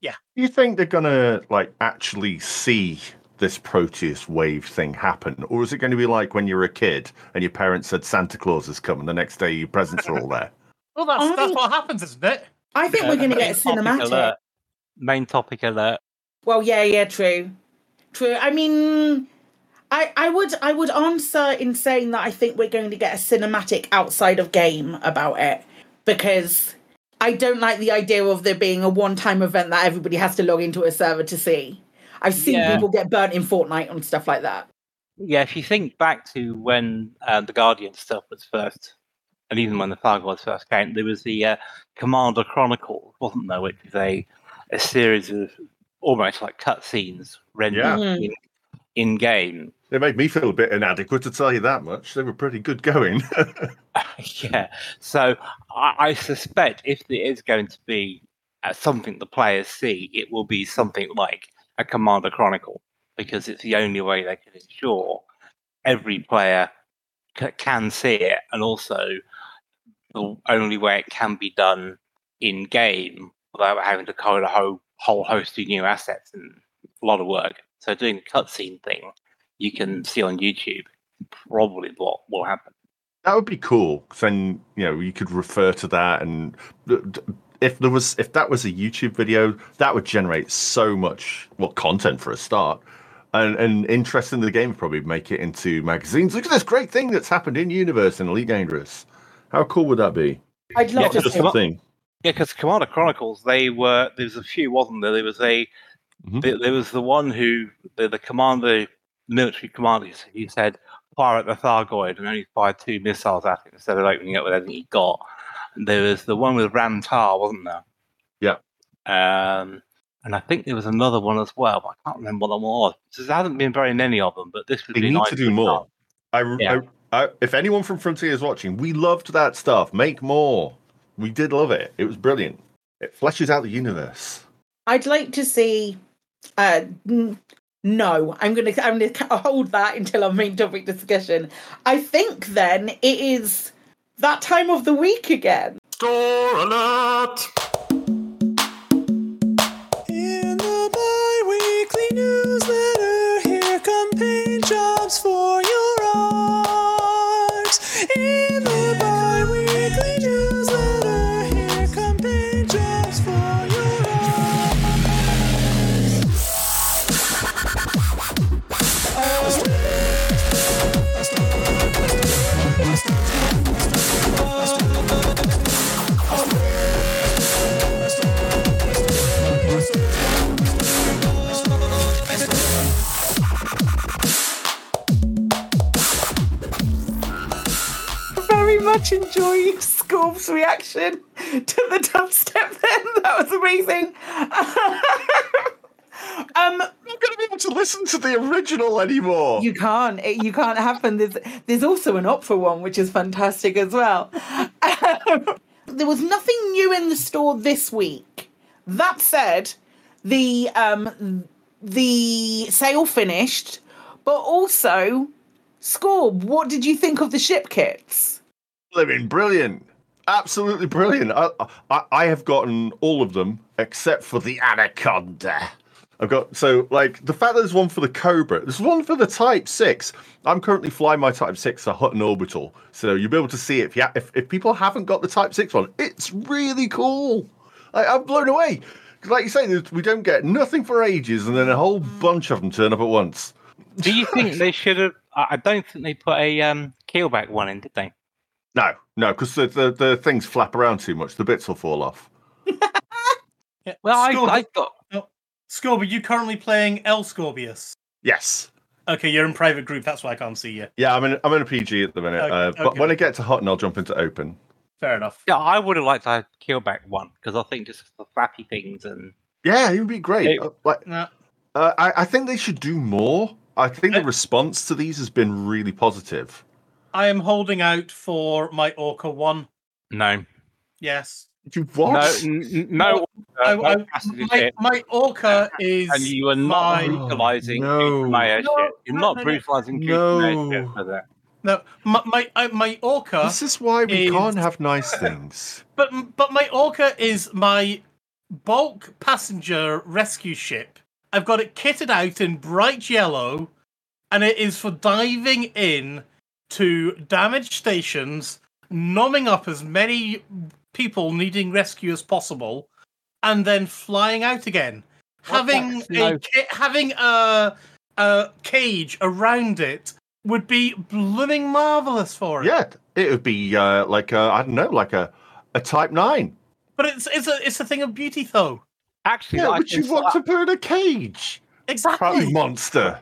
Yeah. Do you think they're gonna like actually see this Proteus wave thing happen, or is it going to be like when you were a kid and your parents said Santa Claus is coming, the next day your presents are all there? Well, that's I- that's what happens, isn't it? I think we're going to get a Main topic cinematic. alert. Main topic alert. Well, yeah, yeah, true, true. I mean, I I would I would answer in saying that I think we're going to get a cinematic outside of game about it because I don't like the idea of there being a one-time event that everybody has to log into a server to see. I've seen Yeah. people get burnt in Fortnite and stuff like that. Yeah, if you think back to when uh, the Guardian stuff was first, and even when the Thargoids first came, there was the uh, Commander Chronicles, wasn't there? Which is a a series of almost like cutscenes rendered Yeah. In, in game. They made me feel a bit inadequate to tell you that much. They were pretty good going. yeah. So I, I suspect if there is going to be uh, something the players see, it will be something like a Commander Chronicle, because it's the only way they can ensure every player c- can see it, and also the only way it can be done in game without having to code a whole whole host of new assets and a lot of work. So doing the cutscene thing, you can see on YouTube probably what will happen. That would be cool. then you know you could refer to that, and uh, d- if there was if that was a YouTube video, that would generate so much well content for a start, and and interest in the game would probably make it into magazines. Look at this great thing that's happened in universe in Elite Dangerous. How cool would that be? I'd love Yeah, to Just see. a thing. Yeah, because Commander Chronicles, they were there was a few, wasn't there? There was a Mhm. there, there was the one who the, the commander, military commander, he said fire at the Thargoid and only fired two missiles at it instead of opening up with everything he got. And there was the one with Rantar, wasn't there? Yeah. Um, and I think there was another one as well, but I can't remember what it was. So there hasn't been very many of them, but this would be nice. They be need nice to do more. I, Yeah. I, I, if anyone from Frontier is watching, we loved that stuff. Make more. We did love it. It was brilliant. It fleshes out the universe. I'd like to see. Uh, n- no, I'm gonna I'm gonna hold that until our main topic discussion. I think then it is that time of the week again. Store alert! Much enjoying Scorp's reaction to the dubstep. Then that was amazing. um, I'm not going to be able to listen to the original anymore. You can't. It, you can't happen. There's there's also an opera one, which is fantastic as well. there was nothing new in the store this week. That said, the um the sale finished, but also Scorb, what did you think of the ship kits? Living brilliant. Absolutely brilliant. I, I, I have gotten all of them except for the Anaconda. I've got so like the fact that there's one for the Cobra, there's one for the Type Six. I'm currently flying my Type Six, a Hutton Orbital, so you'll be able to see it if if, if people haven't got the Type Six one. It's really cool. I, I'm blown away. like you say, we don't get nothing for ages, and then a whole bunch of them turn up at once. Do you think they should have? I I don't think they put a um, keelback one in, did they? No, no, because the, the the things flap around too much. The bits will fall off. Yeah. Well, I, Scorb- I got Oh, Scorb, are you currently playing El Scorbius? Yes. Okay, you're in private group. That's why I can't see you. Yeah, I'm in I'm in a PG at the minute. Okay, uh, but okay, when I okay. get to Hutton, I'll jump into open. Fair enough. Yeah, I would have liked to have Keelback one because I think just the flappy things and Yeah, it would be great. It- Uh, like, No. uh, I, I think they should do more. I think the response to these has been really positive. I am holding out for my Orca one. no, Yes. You no, what? n- n- no. I, I- no my, my Orca is and you are not my oh, brutalizing no. Maya No, ship. You're not no, no. brutalizing No. Maya ship for that. no my my, I- my Orca. This is why we is- can't have nice things. But but my Orca is my bulk passenger rescue ship. I've got it kitted out in bright yellow, and it is for diving in to damaged stations, numbing up as many people needing rescue as possible, and then flying out again. having a no- ca- having a a cage around it would be blooming marvelous for it. Yeah, it would be uh, like a, I don't know, like a, a Type Nine. But it's it's a it's a thing of beauty though. Actually, Yeah, would you want to put in a cage? Exactly. You monster.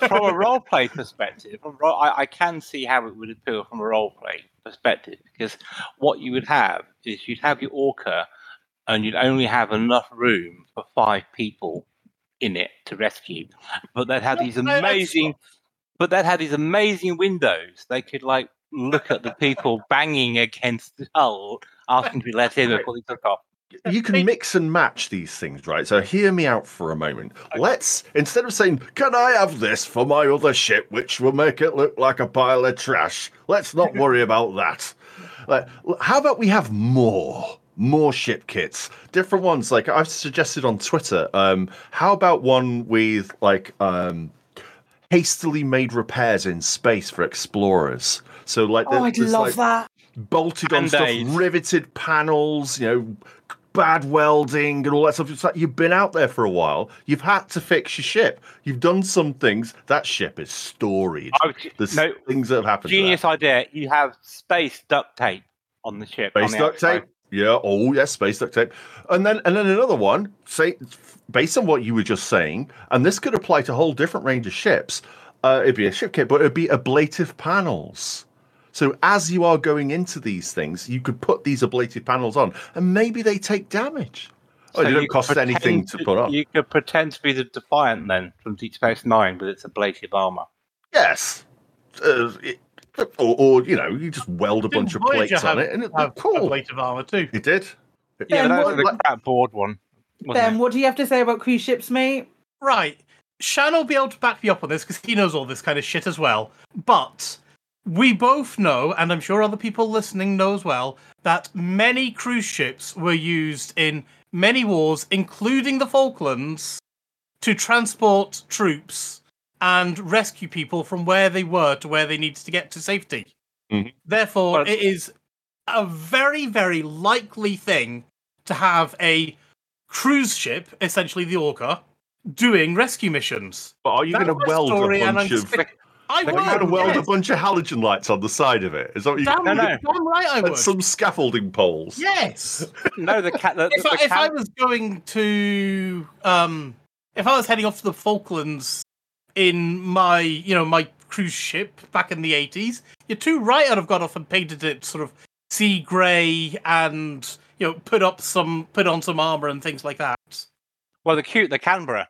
From a role play perspective, I, I can see how it would appeal from a role play perspective because what you would have is you'd have your orca and you'd only have enough room for five people in it to rescue, but they'd have these amazing, but they'd have these amazing windows. They could like look at the people banging against the hull, asking to be let in before they took off. You can mix and match these things, right? So hear me out for a moment. Let's instead of saying, "Can I have this for my other ship, which will make it look like a pile of trash?" Let's not worry about that. Like, how about we have more, more ship kits, different ones? Like I've suggested on Twitter. Um, how about one with like um, hastily made repairs in space for explorers? So like, Oh, I'd love like, that. bolted on stuff, Band-Aids. riveted panels, you know, bad welding and all that stuff. It's like you've been out there for a while. You've had to fix your ship. You've done some things. That ship is storied. Oh, There's no, things that have happened. Genius idea. You have space duct tape on the ship. Space the duct outside. tape. Yeah. Oh, yes, space duct tape. And then and then another one. Say, based on what you were just saying, and this could apply to a whole different range of ships. Uh, it'd be a ship kit, but it'd be ablative panels. So as you are going into these things, you could put these ablative panels on, and maybe they take damage. Oh, So they you don't cost anything pretend to put on. You could pretend to be the Defiant then from Deep Space Nine with its ablative armor. Yes. Uh, it- or, or you know, you just weld a Didn't bunch of Voyager plates on it, and it's have cool. ablative armor too. It did. Yeah, Ben, that was what- the board one. wasn't Ben, it? what do you have to say about cruise ships, mate? Right. Shan will be able to back me up on this because he knows all this kind of shit as well. But we both know, and I'm sure other people listening know as well, that many cruise ships were used in many wars, including the Falklands, to transport troops and rescue people from where they were to where they needed to get to safety. Mhm. Therefore, Well- it is a very, very likely thing to have a cruise ship, essentially the Orca, doing rescue missions. But are you going to weld a bunch of? Sick- I Are you would. going to weld a bunch of halogen lights on the side of it? Is that what you? Damn, No, no. damn right I and would. some scaffolding poles. Yes. No, the cat. The, if the I, if I was going to, um, if I was heading off to the Falklands in my, you know, my cruise ship back in the eighties, you're too right. I'd have got off and painted it sort of sea grey and you know put up some, put on some armor and things like that. well, the cute, the Canberra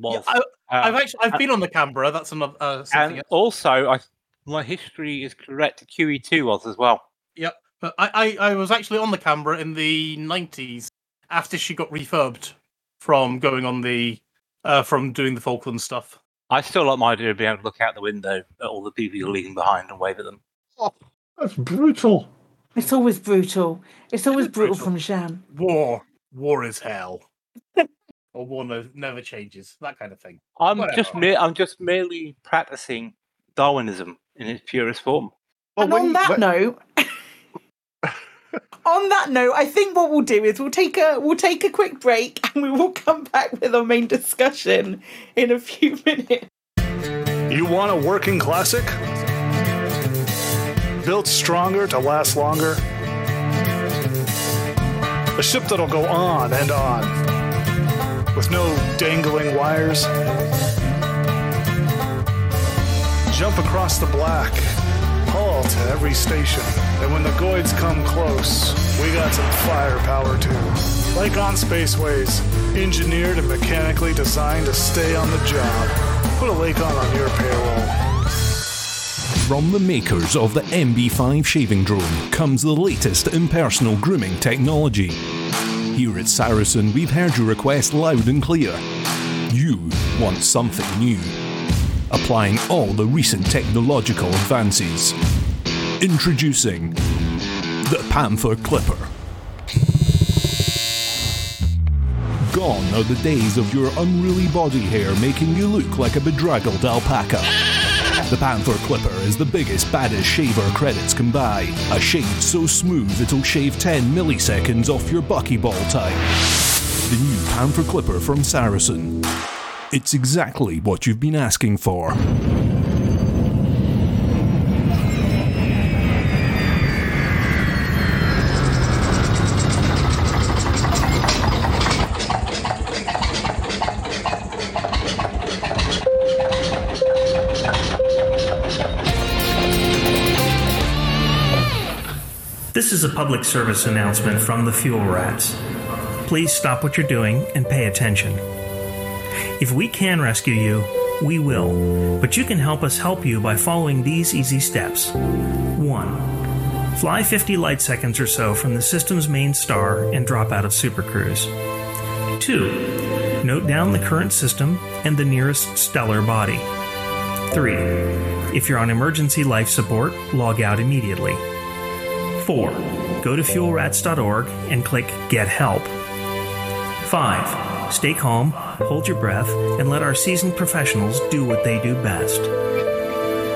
was. I, uh, I've actually I've been on the Canberra. That's another uh, something. and also, I, my history is correct. The QE2 was as well. Yep. But I, I, I was actually on the Canberra in the nineties after she got refurbed from going on the uh, from doing the Falkland stuff. I still like my idea of being able to look out the window at all the people you're leaving behind and wave at them. Oh, That's brutal. It's always brutal. It's always is brutal brutal. from Shan. War, war is hell. Or war no, never changes. That kind of thing. I'm Whatever. just mere, I'm just merely practicing Darwinism in its purest form. Well, and when on that when- note, on that note, I think what we'll do is we'll take a we'll take a quick break and we will come back with our main discussion in a few minutes. You want a working classic? Built stronger to last longer? A ship that'll go on and on with no dangling wires? Jump across the black, haul to every station. And when the Goids come close, we got some firepower too. Lakon Spaceways, engineered and mechanically designed to stay on the job. Put a Lakon on your payroll. From the makers of the MB5 shaving drone comes the latest in personal grooming technology. Here at Saracen, we've heard your request loud and clear. You want something new. Applying all the recent technological advances. Introducing the Panther Clipper. Gone are the days of your unruly body hair making you look like a bedraggled alpaca. The Panther Clipper is the biggest, baddest shaver credits can buy. A shave so smooth it'll shave 10 milliseconds off your buckyball time. The new Panther Clipper from Saracen. It's exactly what you've been asking for. Is a public service announcement from the Fuel Rats. Please stop what you're doing and pay attention. If we can rescue you, we will, but you can help us help you by following these easy steps. 1. Fly 50 light seconds or so from the system's main star and drop out of Super Cruise. 2. Note down the current system and the nearest stellar body. 3. If you're on emergency life support, log out immediately. 4. Go to fuelrats.org and click Get Help. 5. Stay calm, hold your breath, and let our seasoned professionals do what they do best.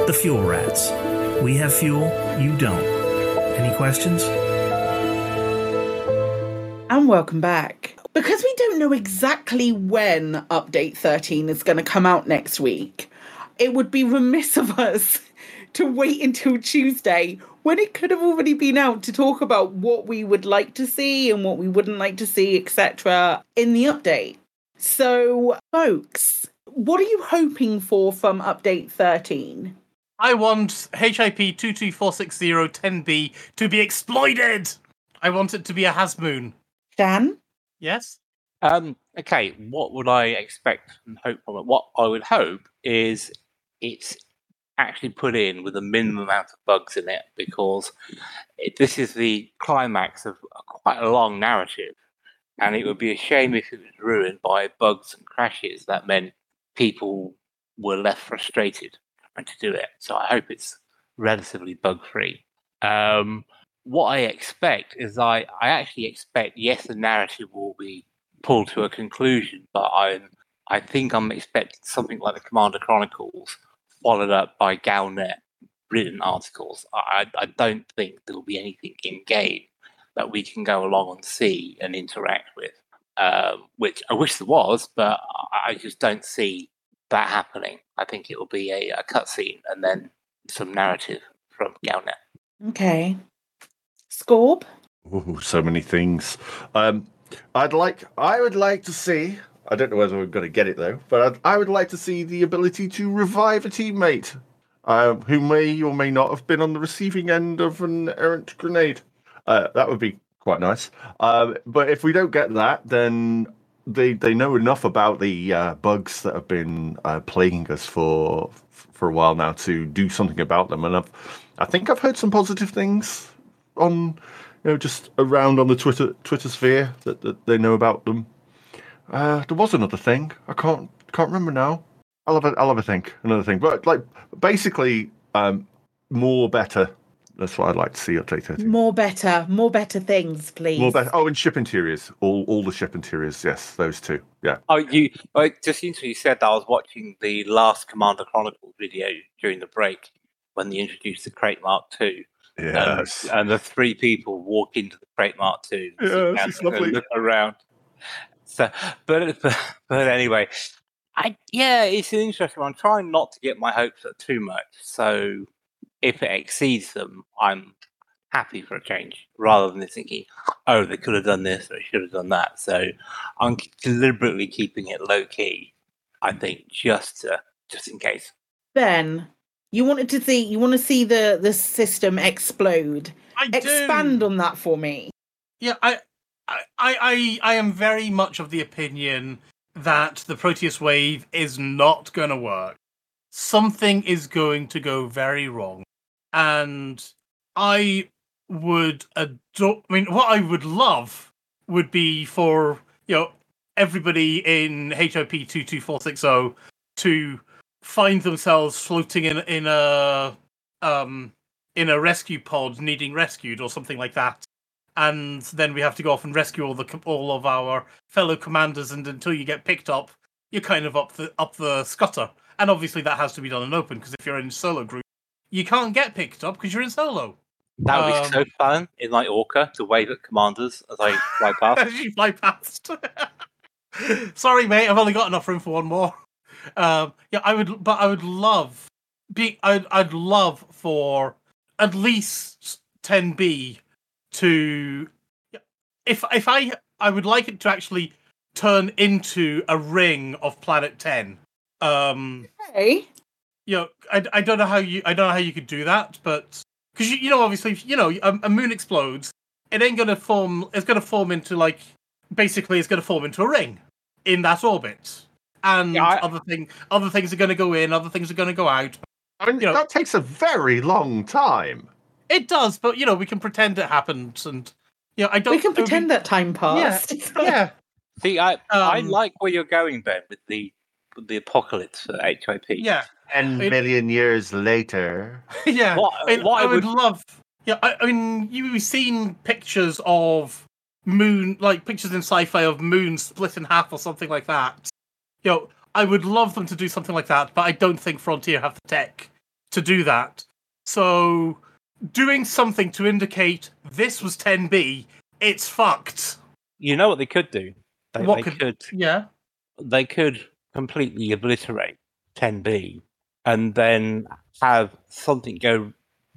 The Fuel Rats. We have fuel, you don't. Any questions? And welcome back. Because we don't know exactly when Update 13 is going to come out next week, it would be remiss of us to wait until Tuesday when it could have already been out to talk about what we would like to see and what we wouldn't like to see, etc., in the update. So, folks, what are you hoping for from Update 13? I want HIP 2246010B to be exploited. I want it to be a Hasmoon. Dan? Yes? Um, okay, what would I expect and hope from it? What I would hope is it's actually put in with a minimum amount of bugs in it because it, this is the climax of a, quite a long narrative. And it would be a shame if it was ruined by bugs and crashes that meant people were left frustrated trying to do it. So I hope it's relatively bug free. Um, what I expect is I, I actually expect, yes, the narrative will be pulled to a conclusion, but I'm I think I'm expecting something like the Commander Chronicles followed up by Galnet written articles. I, I don't think there will be anything in game that we can go along and see and interact with, um, which I wish there was, but I just don't see that happening. I think it will be a, a cutscene and then some narrative from Galnet. Okay. Scorb? Ooh, so many things. Um, I'd like, I would like to see. I don't know whether we're going to get it though, but I'd, I would like to see the ability to revive a teammate uh, who may or may not have been on the receiving end of an errant grenade. Uh, that would be quite nice. Um, but if we don't get that, then they they know enough about the uh, bugs that have been uh, plaguing us for for a while now to do something about them. And I've I think I've heard some positive things on you know just around on the Twitter Twitter sphere that, that they know about them. Uh, there was another thing I can't can't remember now. I'll have a, I'll have a think another thing, but like basically um, more better. That's what I'd like to see update 13. More better, more better things, please. More better. Oh, and ship interiors. All all the ship interiors. Yes, those two. Yeah. Oh, you oh, just since you said that, I was watching the last Commander Chronicles video during the break when they introduced the Krait Mark Two. Yes. And, and the three people walk into the Krait Mark Two. and, sit Yes, it's lovely. look around. So, but, but but anyway, I yeah, it's an interesting one. I'm trying not to get my hopes up too much. So if it exceeds them, I'm happy for a change rather than thinking, oh, they could have done this or they should have done that. So I'm deliberately keeping it low key. I think just to, just in case. Ben, You wanted to see you want to see the the system explode. I do. Expand on that for me. Yeah, I, I, I, I am very much of the opinion that the Proteus wave is not going to work. Something is going to go very wrong, and I would adore. I mean, what I would love would be for you know everybody in HIP two two four six zero to find themselves floating in in a um in a rescue pod needing rescued or something like that and then we have to go off and rescue all the all of our fellow commanders and until you get picked up you're kind of up the up the scutter. And obviously that has to be done in open because if you're in solo group you can't get picked up because you're in solo. That would be Um, so fun in like Orca to wave at commanders as I fly past. as you fly past. Sorry mate i've only got enough room for one more. Um yeah i would but i would love be i'd, I'd love for at least 10b to if if i i would like it to actually turn into a ring of planet 10 um Hey. you know i, I don't know how you i don't know how you could do that but because you, you know obviously you know a, a moon explodes it ain't gonna form it's gonna form into like basically it's gonna form into a ring in that orbit and other thing other things are gonna go in other things are gonna go out I mean, you know, that takes a very long time. It does but you know we can pretend it happened and you know i don't We can it would be- pretend that time passed. yeah See, I I Um, like where you're going, Ben, with the with the apocalypse for HIP. yeah Ten It- million years later. yeah, What- I, what I I would would- love. Yeah, I, I mean, you've seen pictures of moon, like pictures in sci-fi of moon split in half or something like that. You know, I would love them to do something like that, but I don't think Frontier have the tech to do that. So, doing something to indicate this was 10B, it's fucked. You know what they could do? They, What they could- could Yeah. they could completely obliterate 10B and then have something go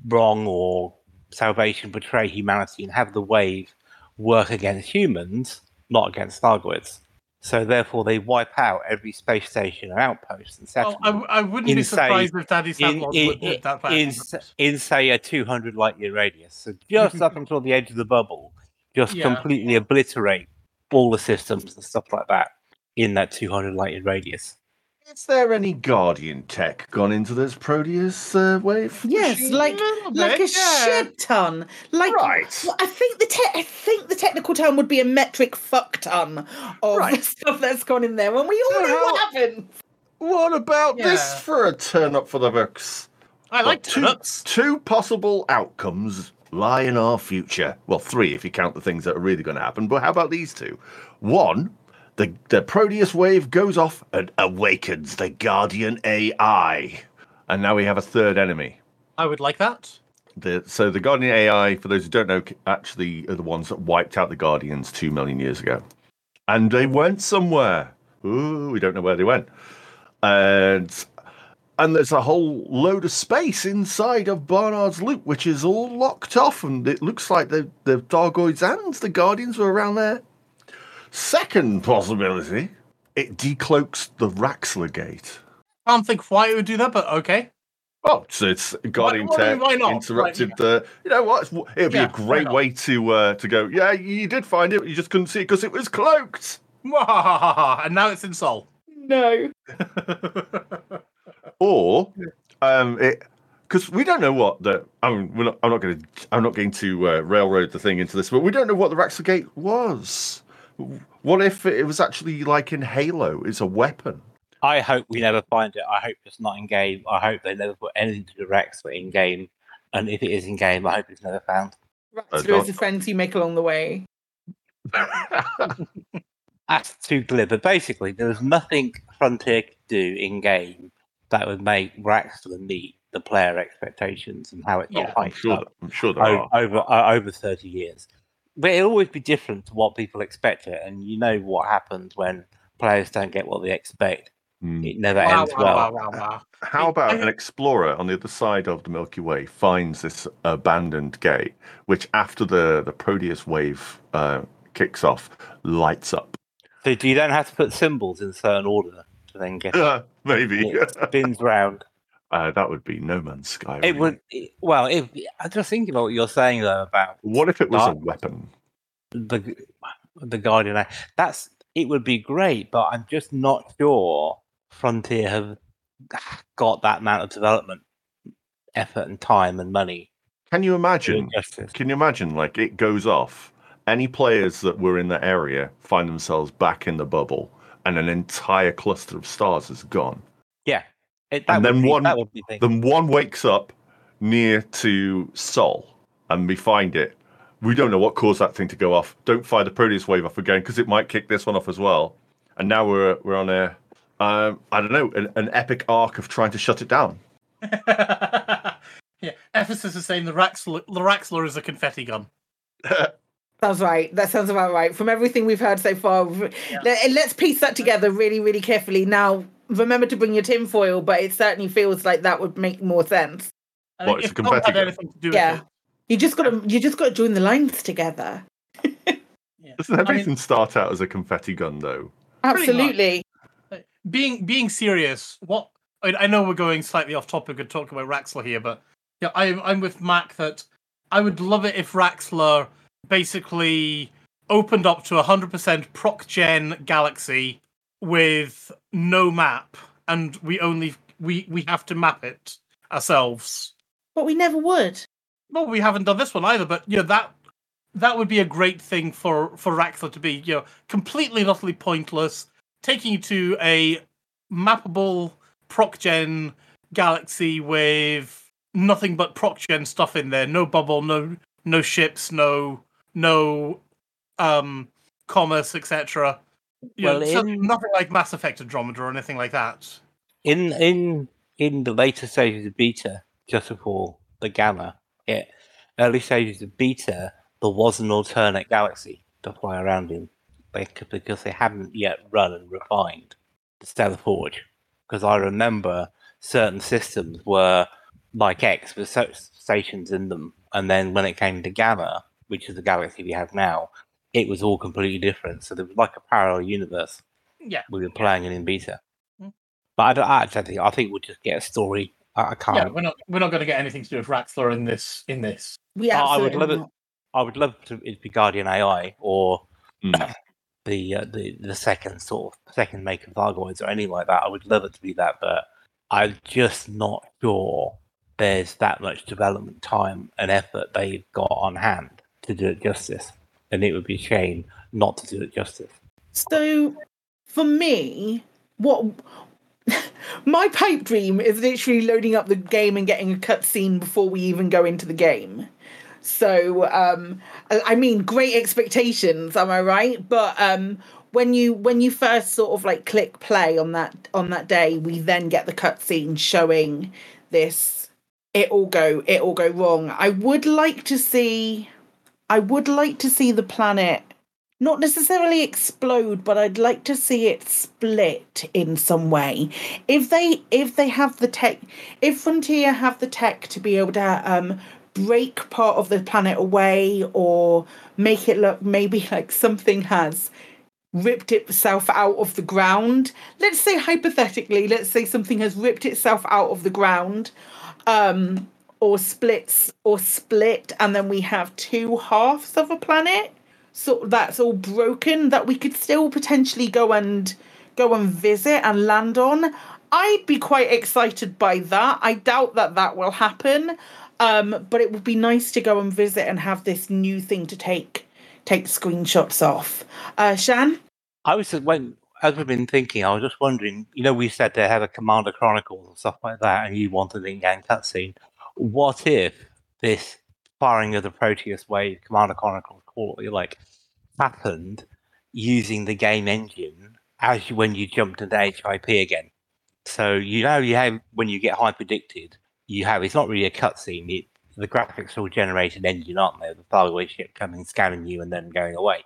wrong or salvation betray humanity and have the wave work against humans, not against Thargoids. So therefore, they wipe out every space station and outpost and Oh. I, I wouldn't in, be say- surprised if Daddy Sandlot would that. in, in, say a 200 light year radius. So just up until the edge of the bubble, just Yeah. completely obliterate all the systems and stuff like that in that 200 light year radius. Is there any Guardian tech gone into this Proteus uh, wave? Yes, like like a bit, yeah. shit ton. Like Right. well, I think the te- I think the technical term would be a metric fuck ton of Right. stuff that's gone in there. And we all So know what how- happened. What about this for a turn up for the books? I like two, turnips. two possible outcomes lie in our future. Well, three if you count the things that are really going to happen. But how about these two? One, the, the Proteus wave goes off and awakens the Guardian AI. And now we have a third enemy. I would like that. The, so the Guardian AI, for those who don't know, actually are the ones that wiped out the Guardians two million years ago, and they went somewhere. Ooh, we don't know where they went, and and there's a whole load of space inside of Barnard's Loop, which is all locked off, and it looks like the the Thargoids and the Guardians were around there. Second possibility, it decloaks the Raxxla Gate. Can't think why it would do that, but okay. Oh, so it's Guardian why- Tech why not? interrupted the. You know what? It'd be Yeah, a great way to uh, to go. Yeah, you did find it, but you just couldn't see it because it was cloaked. and now it's in Sol. No. Or, um, it because we don't know what the. I mean, we're not, I'm not going to. I'm not going to uh, railroad the thing into this, but we don't know what the Raxxla Gate was. What if it was actually like in Halo? It's a weapon. I hope we never find it. I hope it's not in game. I hope they never put anything to the Rex for in game. And if it is in game, I hope it's never found. Oh, Through the friends you make along the way. That's too glib. But basically, there was nothing Frontier could do in game that would make Raxxla meet the player expectations and how it got I'm sure. up I'm sure there o- are. over uh, over thirty years. But it'll always be different to what people expect it, and you know what happens when players don't get what they expect. Hmm. It never Wow, ends wow, well. wow, wow, wow. How about an explorer on the other side of the Milky Way finds this abandoned gate, which after the the Proteus wave uh, kicks off, lights up. So do you then have to put symbols in certain order to then get it? Maybe. It spins round. Uh, that would be No Man's Sky. It would. It, well, if, I'm just thinking about what you're saying though about What if it was a weapon? the the Guardian. That's it would be great, but I'm just not sure Frontier have got that amount of development effort and time and money. Can you imagine? Can you imagine? Like it goes off. Any players that were in the area find themselves back in the bubble, and an entire cluster of stars is gone. Yeah, it, and then be, one, that would be thing. then one wakes up near to Sol, and we find it. We don't know what caused that thing to go off. Don't fire the Proteus wave off again because it might kick this one off as well. And now we're we're on a um, I don't know an, an epic arc of trying to shut it down. yeah, Ephesus is saying the Raxxla, the Raxxla is a confetti gun. Sounds right. That sounds about right. From everything we've heard so far, let, let's piece that together really, really carefully. Now, remember to bring your tinfoil, but it certainly feels like that would make more sense. I What, think it's a if Tom had confetti gun? anything to do Yeah, you just got to you just got to join the lines together. yeah. Doesn't I mean- everything start out as a confetti gun though? Absolutely. being being serious, what I, I know we're going slightly off topic and talking about Raxxla here, but yeah, I'm I'm with Mac that I would love it if Raxxla basically opened up to a hundred percent proc gen galaxy with no map, and we only we we have to map it ourselves. But we never would. Well, we haven't done this one either, but you know that that would be a great thing for for Raxxla to be, you know, completely and utterly pointless, taking you to a mappable proc gen galaxy with nothing but proc gen stuff in there, no bubble, no no ships, no no um commerce, etc. Know, Well, so- in- nothing like Mass Effect Andromeda or anything like that. in in in the later stages of beta, just before the gamma, yeah, early stages of beta, there was an alternate galaxy to fly around in, because they hadn't yet run and refined the Stellar Forge. Because I remember certain systems were like X with stations in them, and then when it came to Gamma, which is the galaxy we have now, it was all completely different. So there was like a parallel universe Yeah. we were playing it in beta. Mm. But I, don't, I actually think I think we'll just get a story. I, I can't. Yeah, we're not we're not going to get anything to do with Raxxla in this in this. We I- I would absolutely love it. I would love to it be Guardian AI or Mm. the uh, the the second sort of second make of Thargoids or anything like that. I would love it to be that, but I'm just not sure there's that much development time and effort they've got on hand to do it justice. And it would be a shame not to do it justice. So, for me, what my pipe dream is literally loading up the game and getting a cutscene before we even go into the game. So, um, I mean, great expectations, am I right? But um, when you when you first sort of like click play on that on that day, we then get the cutscene showing this. It all go it all go wrong. I would like to see. I would like to see the planet not necessarily explode but i'd like to see it split in some way. If they if they have the tech if frontier have the tech to be able to um break part of the planet away or make it look maybe like something has ripped itself out of the ground. Let's say hypothetically let's say something has ripped itself out of the ground um or splits or split and then we have two halves of a planet so that's all broken that we could still potentially go and go and visit and land on i'd be quite excited by that i doubt that that will happen um, but it would be nice to go and visit and have this new thing to take take screenshots off uh shan I was just- when as we've been thinking, I was just wondering. You know, we said they had a Commander Chronicles and stuff like that, and you wanted an in-game cutscene. What if this firing of the Proteus wave, Commander Chronicles, call it like, happened using the game engine as you, when you jumped into HIP again? So you know, you have when you get high predicted, you have it's not really a cutscene. The graphics all generated engine, aren't they? The faraway ship coming, scanning you, and then going away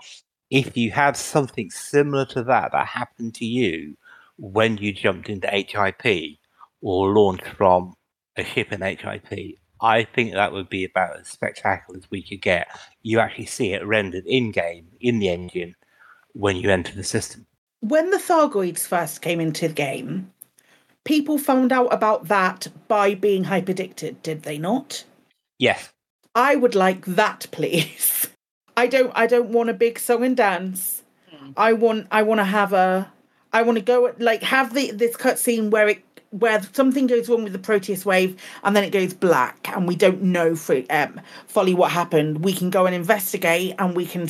if you had something similar to that that happened to you when you jumped into HIP or launched from a ship in HIP, I think that would be about as spectacular as we could get. You actually see it rendered in game, in the engine, when you enter the system. when the Thargoids first came into the game, people found out about that by being hyperdicted, did they not? Yes. I would like that, please. I don't I don't want a big song and dance. Hmm. I want I want to have a I want to go like have the this cutscene where it where something goes wrong with the Proteus wave and then it goes black and we don't know for um fully what happened. We can go and investigate and we can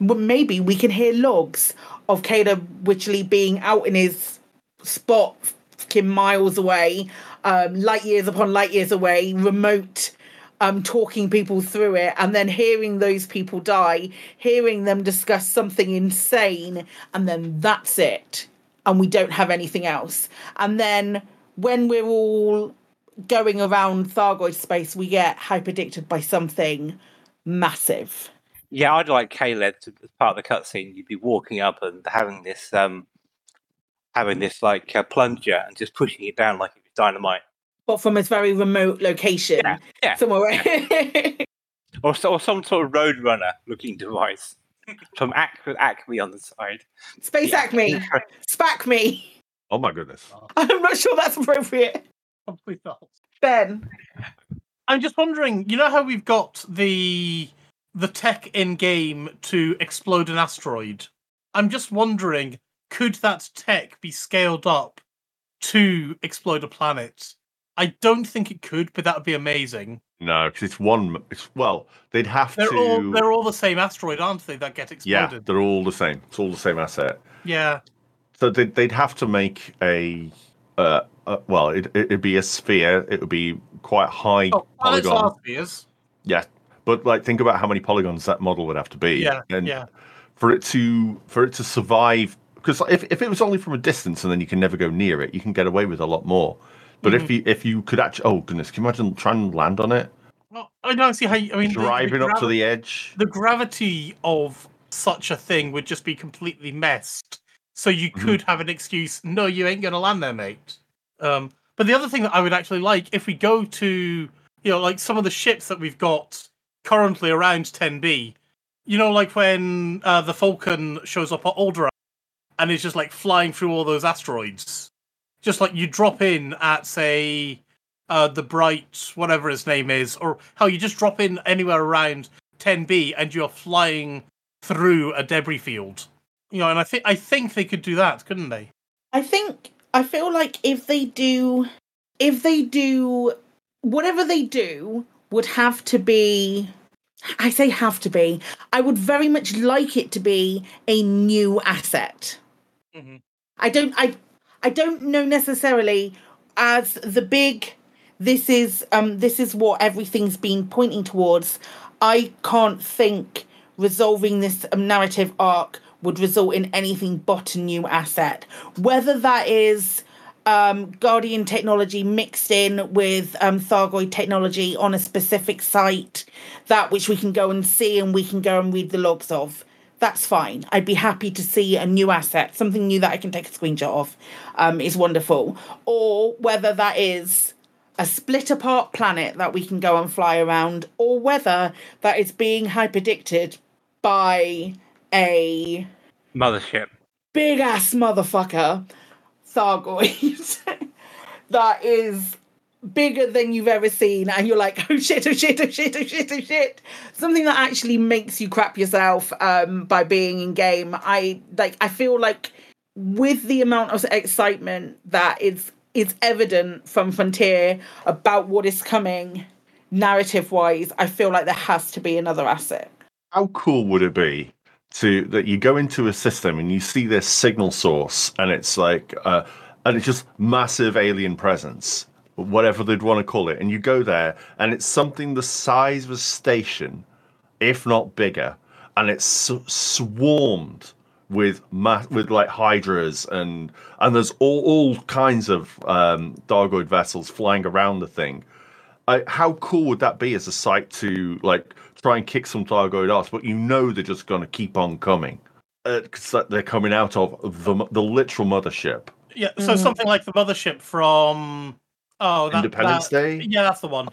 maybe we can hear logs of Caleb Wycherley being out in his spot fucking miles away, um, light years upon light years away, remote, um, talking people through it, and then hearing those people die, hearing them discuss something insane, and then that's it. And we don't have anything else. And then when we're all going around Thargoid space, we get hyperdicted by something massive. Yeah, I'd like Caleb to as part of the cutscene. You'd be walking up and having this, um, having this like uh, plunger and just pushing it down like it was dynamite, But from a very remote location. yeah. Somewhere. or so, or some sort of roadrunner looking device from Ac- Acme on the side. Space Acme. Spac me. Oh my goodness. Oh. I'm not sure that's appropriate. Probably not. Ben. I'm just wondering, you know how we've got the the tech in game to explode an asteroid? I'm just wondering, could that tech be scaled up to explode a planet? I don't think it could, but that would be amazing. No, because it's one. It's well, they'd have They're to. all they're all the same asteroid, aren't they? That get exploded. yeah, they're all the same. It's all the same asset. Yeah. So they'd, they'd have to make a. Uh, uh, well, it, it'd be a sphere. It would be quite high Oh, polygon. spheres. Yeah, but like think about how many polygons that model would have to be. Yeah, and yeah. for it to for it to survive, because if if it was only from a distance and then you can never go near it, you can get away with a lot more. But if Mhm. you if you could actually, oh goodness, can you imagine trying to land on it, Well, I don't see how. You, I mean, the- the driving up to the edge? the gravity of such a thing would just be completely messed. So you Mm-hmm. could have an excuse. No, you ain't gonna land there, mate. Um, but the other thing that I would actually like, if we go to, you know, like some of the ships that we've got currently around 10B, you know, like when uh, the Falcon shows up at Alderaan and is just like flying through all those asteroids. Just like you drop in at, say, uh, the Bright, whatever his name is, or how you just drop in anywhere around 10B and you're flying through a debris field. You know, and I think I think they could do that, couldn't they? I think I feel like if they do if they do whatever they do would have to be I say have to be. I would very much like it to be a new asset. I don't I I don't know necessarily as the big this is um this is what everything's been pointing towards. I can't think resolving this um, narrative arc would result in anything but a new asset. Whether that is um, Guardian technology mixed in with um, Thargoid technology on a specific site, that which we can go and see and we can go and read the logs of. That's fine. I'd be happy to see a new asset, something new that I can take a screenshot of. Um, is wonderful. Or whether that is a split apart planet that we can go and fly around, or whether that is being hyperdicted by a Mothership. big ass motherfucker Thargoid that is bigger than you've ever seen, and you're like, oh shit, oh shit, oh shit, oh shit, oh shit. Something that actually makes you crap yourself um, by being in game. I like. I feel like with the amount of excitement that is is evident from Frontier about what is coming, narrative wise, I feel like there has to be another asset. How cool would it be to that you go into a system and you see this signal source and it's like uh, and it's just massive alien presence, whatever they'd want to call it, and you go there and it's something the size of a station, if not bigger, and it's swarmed with ma- with like hydras and and there's all all kinds of um, Thargoid vessels flying around the thing. I, how cool would that be as a site to like try and kick some Thargoid ass? But you know they're just going to keep on coming uh, because they're coming out of the the literal mothership. Yeah, so mm. something like the mothership from oh that, Independence that- Day? Yeah, that's the one.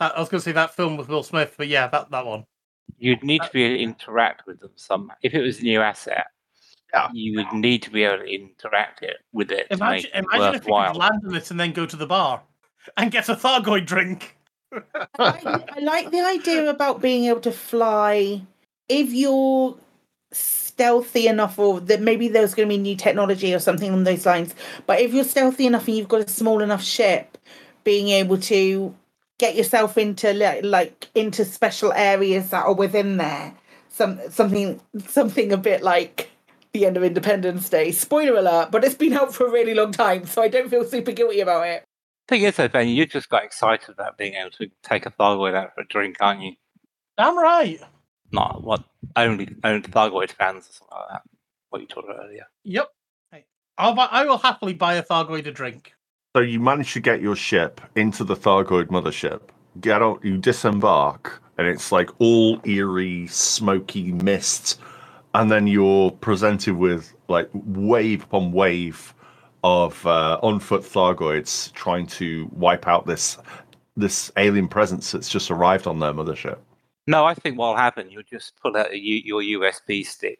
That, I was going to say that film with Will Smith, but yeah, that that one. You'd need to be able to interact with them some. If it was a new asset, yeah. you would need to be able to interact it with it Imagine, to make imagine it if you could land on it and then go to the bar and get a Thargoid drink. I like the idea about being able to fly. If you're stealthy enough or that maybe there's going to be new technology or something on those lines but if you're stealthy enough and you've got a small enough ship being able to get yourself into like, like into special areas that are within there some something something a bit like the end of independence day. Spoiler alert but it's been out for a really long time so i don't feel super guilty about it Thing is, though, Ben, you just got excited about being able to take a Thargoid out for a drink, aren't you? I'm right. Not what only only Thargoid fans or something like that. What you talked about earlier. Yep. I'll buy, I will happily buy a Thargoid a drink. So you manage to get your ship into the Thargoid mothership. Get out, you disembark, and it's like all eerie, smoky mist, and then you're presented with like wave upon wave of uh, on foot Thargoids trying to wipe out this this alien presence that's just arrived on their mothership. No, I think what'll happen, you'll just pull out a U- your USB stick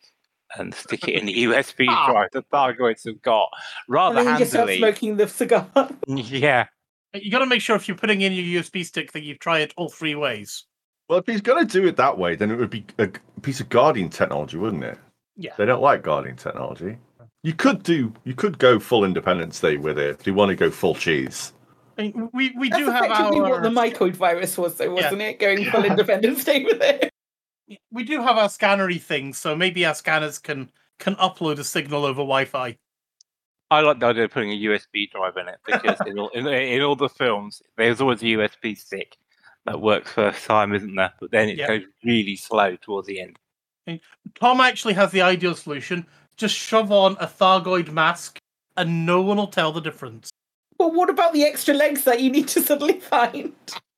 and stick it in the USB Ah. drive the Thargoids have got. Rather and then you just smoking the cigar Yeah. You got to make sure if you're putting in your USB stick that you've tried it all three ways. Well, if he's going to do it that way, then it would be a piece of Guardian technology, wouldn't it? Yeah. They don't like Guardian technology. You could do, you could go full Independence Day with it if you want to go full cheese. I mean, we we That's do have effectively our what the mycoid virus was, though, wasn't it? Going full Independence Day with it. we do have our scannery things, so maybe our scanners can can upload a signal over Wi-Fi. I like the idea of putting a USB drive in it because in all, in, in all the films, there's always a USB stick that works first time, isn't there? But then it Yeah. goes really slow towards the end. Tom actually has the ideal solution: just shove on a Thargoid mask, and no one will tell the difference. But what about the extra legs that you need to suddenly find?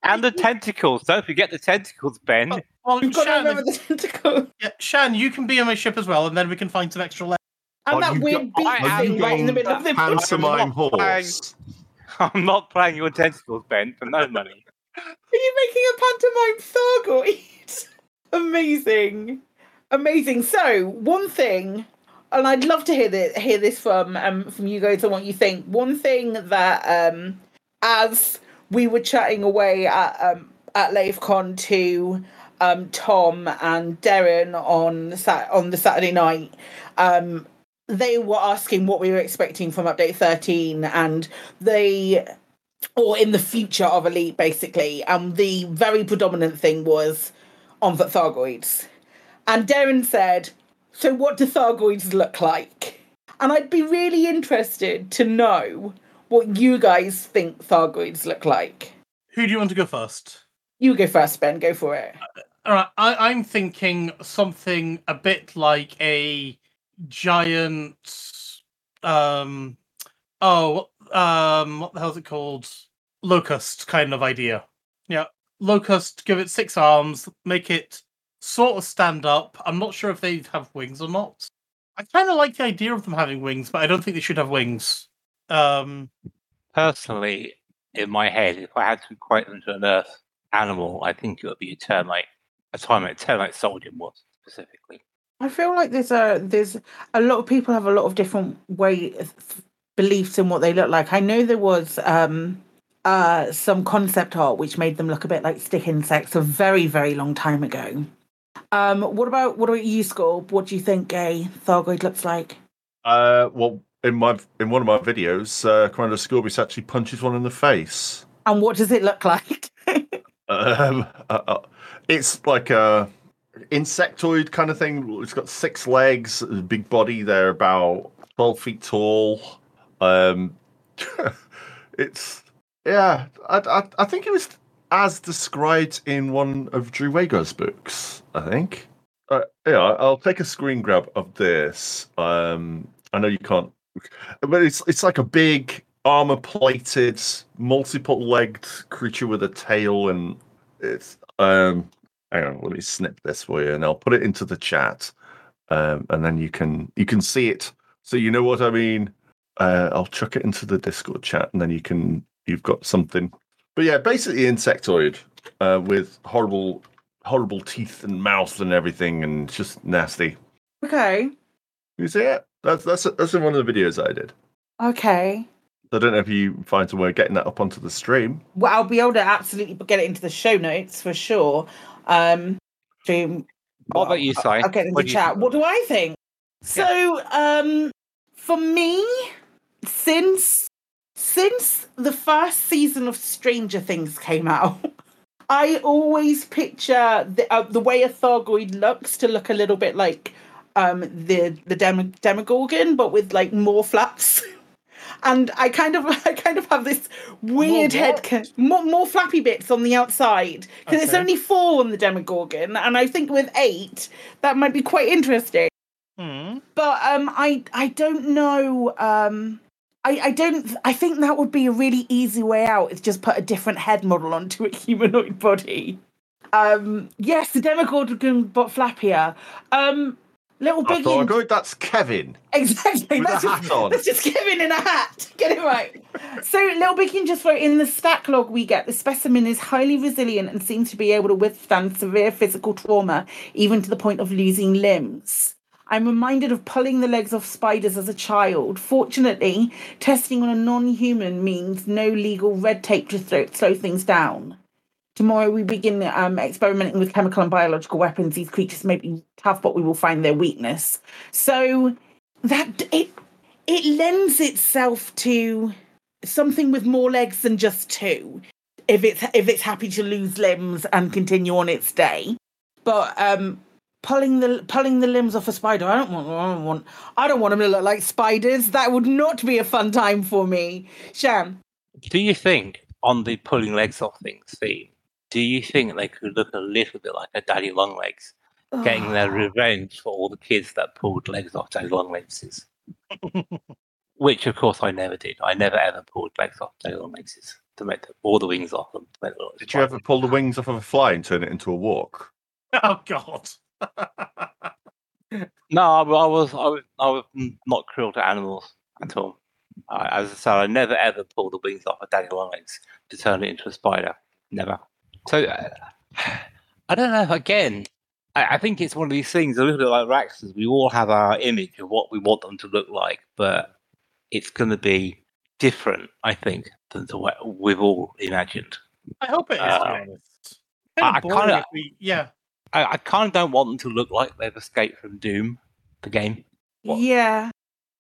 And the tentacles. Don't forget the tentacles, Ben. Well, You've got to Shan, remember the tentacle. yeah, Shan, you can be on my ship as well, and then we can find some extra legs. And Are oh, that you weird go- beak are thing right in the middle of the Pantomime I'm not playing- horse. I'm not playing your tentacles, Ben, for no money. Are you making a pantomime Thargoid? Amazing. Amazing. So, one thing, and I'd love to hear this, hear this from um, from you guys and what you think. One thing that, um, as we were chatting away at um, at LaveCon to um, Tom and Darren on sat on the Saturday night, um, they were asking what we were expecting from update 13 and they or in the future of elite basically and the very predominant thing was on the thargoids and darren said so what do thargoids look like and i'd be really interested to know what you guys think thargoids look like Who do you want to go first? you go first ben go for it All right, I, I'm thinking something a bit like a giant. Um, oh, um, what the hell's it called? Locust kind of idea. Yeah, locust. Give it six arms. Make it sort of stand up. I'm not sure if they have wings or not. I kind of like the idea of them having wings, but I don't think they should have wings. Um, Personally, in my head, if I had to equate them to an Earth animal, I think it would be a termite. A termite, a termite soldier was specifically. I feel like there's a there's a lot of people have a lot of different way beliefs in what they look like. I know there was um uh some concept art which made them look a bit like stick insects a very very long time ago. Um what about what about you Scorp? What do you think a Thargoid looks like? Uh, well, in my in one of my videos, uh, Commander Scorpius actually punches one in the face. And what does it look like? Um, uh, uh, it's like a insectoid kind of thing. It's got six legs, a big body. They're about twelve feet tall. Um, it's yeah. I, I I think it was as described in one of Drew Wagar's books. I think. Uh, yeah, I'll take a screen grab of this. Um, I know you can't, but it's it's like a big armor plated, multiple legged creature with a tail, and it's um. Hang on, let me snip this for you, and I'll put it into the chat, um, and then you can you can see it, so you know what I mean. Uh, I'll chuck it into the Discord chat, and then you can you've got something. But yeah, basically insectoid uh, with horrible horrible teeth and mouth and everything, and just nasty. Okay. You see it? That's that's that's in one of the videos I did. Okay. I don't know if you find some way of getting that up onto the stream. Well, I'll be able to absolutely get it into the show notes for sure. Um, stream. What about you, Si? I'll get it in the chat. think? What do I think? So, um, for me, since since the first season of Stranger Things came out, I always picture the uh, the way a Thargoid looks to look a little bit like um the the Dem- Demogorgon, but with like more flaps. And I kind of, I kind of have this weird More head, ca- more, more flappy bits on the outside because it's only four on the Demogorgon, and I think with eight that might be quite interesting. Hmm. But um, I I don't know. Um, I I don't. I think that would be a really easy way out. Is just put a different head model onto a humanoid body. Um, yes, the Demogorgon, but flappier. Um, little I biggie. and- "Oh, that's Kevin. Exactly. With a that's hat just, on. That's just Kevin in a hat. Get it right. So, Little Big can just wrote in the stack log we get the specimen is highly resilient and seems to be able to withstand severe physical trauma, even to the point of losing limbs. I'm reminded of pulling the legs off spiders as a child. Fortunately, testing on a non human means no legal red tape to slow, things down. Tomorrow we begin um, experimenting with chemical and biological weapons. These creatures may be tough, but we will find their weakness. So that it it lends itself to something with more legs than just two. If it's if it's happy to lose limbs and continue on its day, but um, pulling the pulling the limbs off a spider, I don't want. I don't want. I don't want them to look like spiders. That would not be a fun time for me. Shan, Do you think on the pulling legs off things theme, do you think they could look a little bit like a Daddy Longlegs, getting their revenge for all the kids that pulled legs off Daddy Longlegs? Which, of course, I never did. I never ever pulled legs off Daddy Longlegs to make the, all the wings off them. To make them look Did you ever pull the wings off of a fly and turn it into a walk? Oh God. No, I, I was I was I was not cruel to animals at all. I, as I said, I never ever pulled the wings off a longlegs to turn it into a spider. Never. So uh, I don't know. Again, I, I think it's one of these things. A little bit like Raxxla. We all have our image of what we want them to look like, but it's going to be different. I think than to what we've all imagined. I hope it is. to Uh, be honest. I- Kind of boring kinda- we, yeah. I, I kind of don't want them to look like they've escaped from Doom, the game. yeah,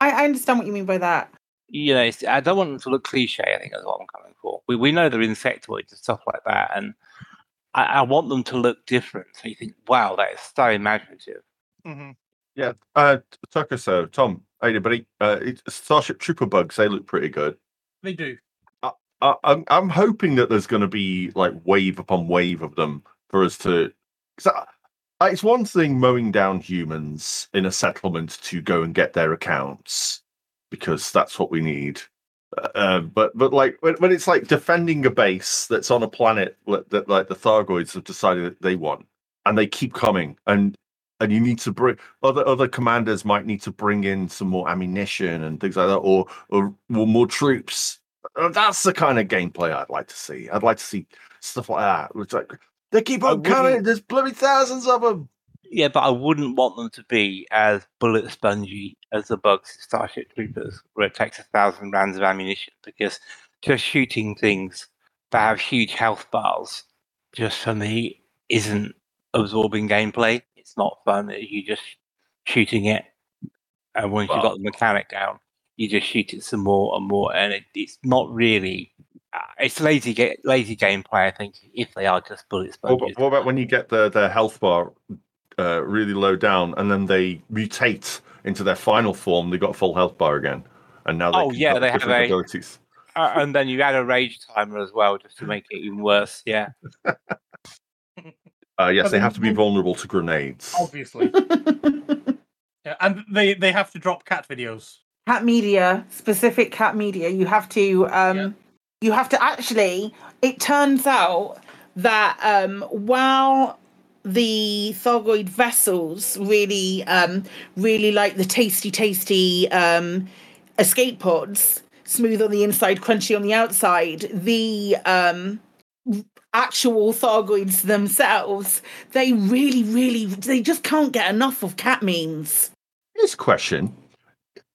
I, I understand what you mean by that. you know, it's, I don't want them to look cliche. I think that's what I'm coming for. We we know they're insectoids and stuff like that, and I, I want them to look different. So you think, wow, that is so imaginative. Mm-hmm. Yeah, uh, Tucker, so Tom, hey, buddy. Uh, Starship Trooper bugs, they look pretty good. They do. I, I'm, I'm hoping that there's going to be like wave upon wave of them for us to. Cause I, I- it's one thing mowing down humans in a settlement to go and get their accounts because that's what we need. Uh, uh, but but like when, when it's like defending a base that's on a planet that like the Thargoids have decided that they want, and they keep coming, and and you need to bring other other commanders might need to bring in some more ammunition and things like that, or or, or more troops. Uh, That's the kind of gameplay I'd like to see. I'd like to see stuff like that. It's like they keep on coming. There's bloody thousands of them. Yeah, but I wouldn't want them to be as bullet spongy as the bugs in Starship Troopers, where it takes a thousand rounds of ammunition. Because just shooting things that have huge health bars, just for me, isn't absorbing gameplay. It's not fun. Uh, you just shooting it, and once you've got the mechanic down, you just shoot it some more and more, and it, it's not really. Uh, it's lazy, ga- lazy gameplay. I think if they are just bullet What, sponges. about- what about when you get their their health bar uh, really low down, and then they mutate into their final form? They got a full health bar again, and now they Oh, yeah, they have a- abilities. Uh, and then you add a rage timer as well, just to make it even worse. Yeah. Uh, yes, But they have to be vulnerable to grenades. Obviously. yeah, and they they have to drop cat videos. cat media specific cat media you have to um you have to actually it turns out that um while the thargoid vessels really um really like the tasty tasty um escape pods smooth on the inside crunchy on the outside the um actual thargoids themselves they really really they just can't get enough of cat memes a question.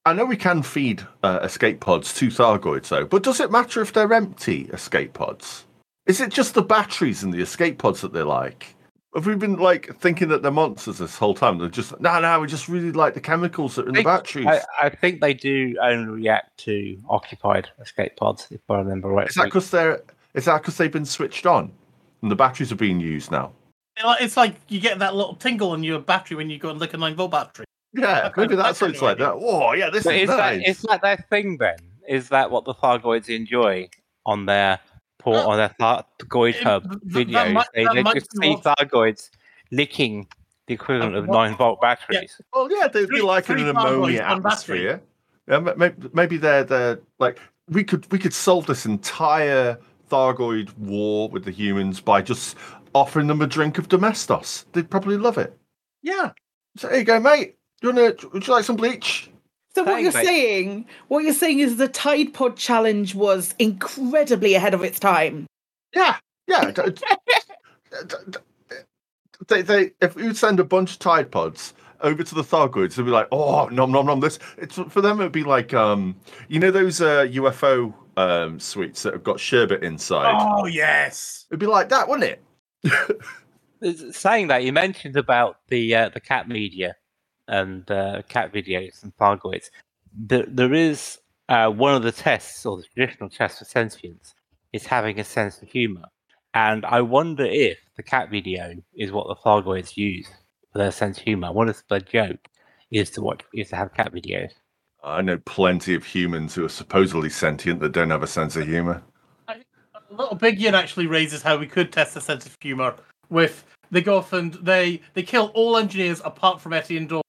I know we can feed uh, escape pods to Thargoids, though, but does it matter if they're empty escape pods? Is it just the batteries in the escape pods that they like? Have we been like thinking that they're monsters this whole time? They're just no, no. We just really like the chemicals that are in the batteries. I, I think they do only react to occupied escape pods, if I remember right. Is that because they're? Is that because they've been switched on and the batteries are being used now? It's like you get that little tingle in your battery when you go and lick a nine volt battery. Yeah, maybe that's what it's like. That. Oh, yeah, this But is is that nice. is that their thing then? Is that what the Thargoids enjoy on their port on their Thargoid hub th- that videos? might- they that they just see what- Thargoids licking the equivalent of nine volt batteries. Well, yeah, they'd be like in an ammonia atmosphere. Yeah, maybe, maybe they're they're like we could we could solve this entire Thargoid war with the humans by just offering them a drink of Domestos. They'd probably love it. Yeah. So there you go, mate. You wanna? Would you like some bleach? So what you're mate. saying, what you're saying is the Tide Pod challenge was incredibly ahead of its time. Yeah, yeah. d- d- d- d- they, they, if you send a bunch of Tide Pods over to the Thargoids, they'd be like, "Oh, nom nom nom." This, it's for them. It'd be like, um, you know, those uh, UFO um, sweets that have got sherbet inside. Oh yes. It'd be like that, wouldn't it? Saying that, you mentioned about the uh, the cat media and uh, cat videos and Thargoids. There, there is uh, one of the tests, or the traditional test for sentience, is having a sense of humour. And I wonder if the cat video is what the Thargoids use for their sense of humour. What if the joke is to watch is to have cat videos? I know plenty of humans who are supposedly sentient that don't have a sense of humor. Little Big Yin actually raises how we could test the sense of humor with they go off and they they kill all engineers apart from Etienne Dorn.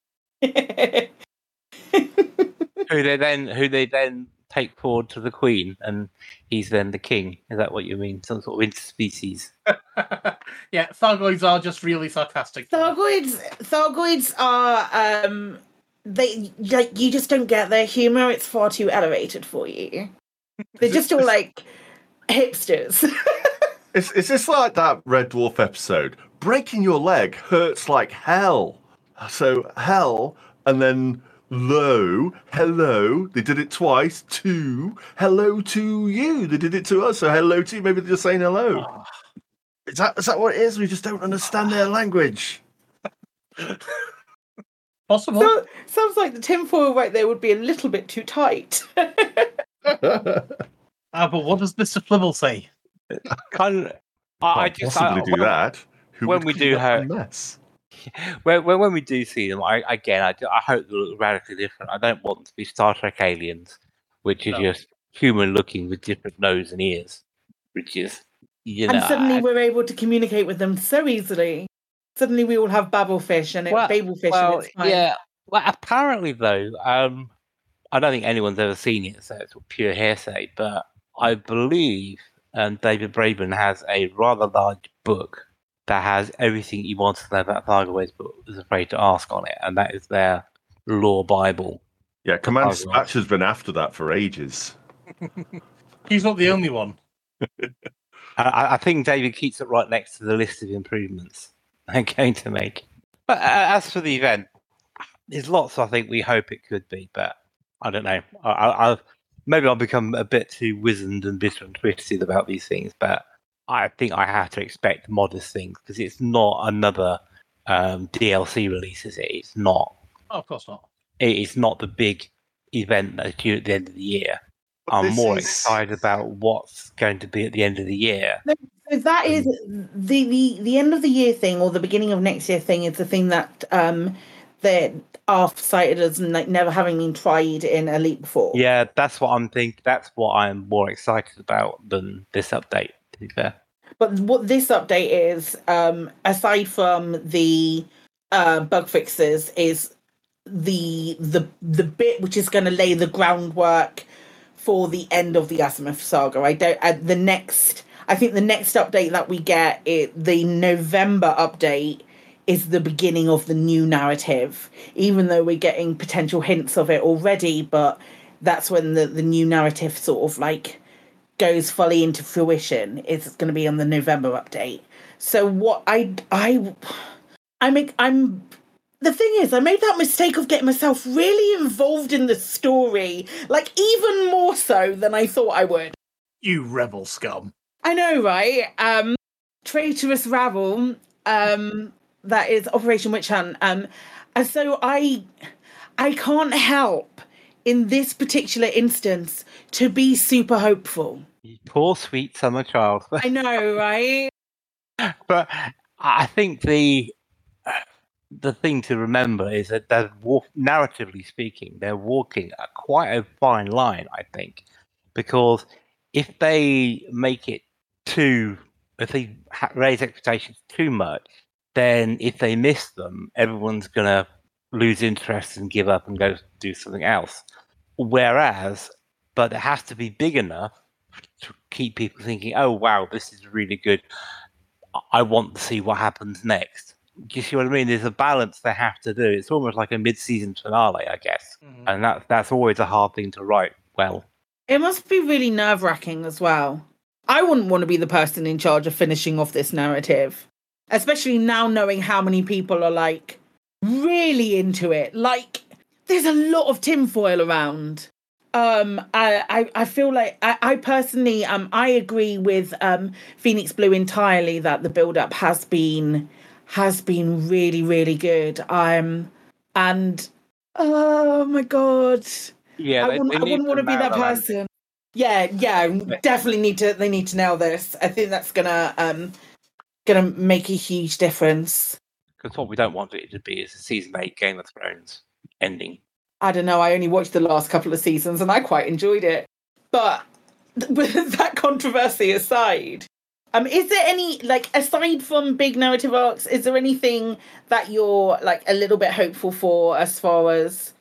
Who they then who they then take forward to the queen, and he's then the king. Is that what you mean? Some sort of interspecies? Yeah, Thargoids are just really sarcastic. Thargoids, Thargoids are um, they like you just don't get their humor. It's far too elevated for you. They're just all like hipsters. Is, is this like that Red Dwarf episode? Breaking your leg hurts like hell. So hell, and then low, hello. They did it twice. Two, hello to you. They did it to us. So hello to you. Maybe they're just saying hello. Is that is that what it is? We just don't understand their language. Possible. So, sounds like the tinfoil right there would be a little bit too tight. Ah, but what does Mr. Flibble say? Kind of, I, I Can't just possibly I, do when, that. Who when would we do up her- mess? when, when when we do see them, I again I, do- I hope they look radically different. I don't want them to be Star Trek aliens, which is No. just human looking with different nose and ears, which is you know. and suddenly I- we're able to communicate with them so easily. Suddenly we all have babblefish and it, Well- babelfish well, and it's fine. yeah. Well, apparently though, um, I don't think anyone's ever seen it, so it's pure hearsay. But I believe um, David Braben has a rather large book that has everything he wants to know about Thargoids, but was afraid to ask on it, and that is their lore bible. Yeah, Command Thargoids. Spatch has been after that for ages. He's not the only one. I, I think David keeps it right next to the list of improvements they're going to make. But uh, as for the event, there's lots I think we hope it could be, but I don't know. I, I, I've, maybe I'll become a bit too wizened and bitter and twisted about these things, but I think I have to expect modest things because it's not another um, DLC release, is it? It's not. Oh, of course not. It is not the big event that's due at the end of the year. I'm more is- excited about what's going to be at the end of the year. So that is the, the the end of the year thing or the beginning of next year thing is the thing that um that are cited as like never having been tried in Elite before. Yeah, that's what I'm thinking. That's what I'm more excited about than this update. To be fair, But what this update is, um, aside from the uh, bug fixes, is the the the bit which is going to lay the groundwork for the end of the Azimuth saga. I don't. Uh, the next, I think the next update that we get, it the November update, is the beginning of the new narrative. Even though we're getting potential hints of it already, but that's when the the new narrative sort of like goes fully into fruition is going to be on the November update. So what I I I'm I'm the thing is, I made that mistake of getting myself really involved in the story, like even more so than I thought I would. You rebel scum. I know, right? Um, traitorous rabble. Um, that is Operation Witch Hunt. Um, and so I, I can't help in this particular instance to be super hopeful. You poor sweet summer child. I know, right? but I think the uh, the thing to remember is that they're narratively speaking, they're walking a quite a fine line. I think because if they make it too, if they ha- raise expectations too much, then if they miss them, everyone's gonna lose interest and give up and go do something else. Whereas, but it has to be big enough to keep people thinking, "Oh wow, this is really good. I want to see what happens next." Do you see what I mean? There's a balance they have to do. It's almost like a mid-season finale, I guess, Mm-hmm. and that that's always a hard thing to write well. It must be really nerve wracking as well. I wouldn't want to be the person in charge of finishing off this narrative, especially now knowing how many people are like really into it. Like, there's a lot of tinfoil around. Um, I, I, I feel like I, I personally, um, I agree with um Phoenix Blue entirely that the build up has been has been really, really good. Um, and oh my god, Yeah, I they- wouldn't, I wouldn't want to be that person. Yeah, yeah, definitely need to. They need to nail this. I think that's gonna um gonna make a huge difference. Because what we don't want it to be is a season eight Game of Thrones ending. I don't know. I only watched the last couple of seasons and I quite enjoyed it. But with that controversy aside, um, is there any like aside from big narrative arcs, is there anything that you're like a little bit hopeful for as far as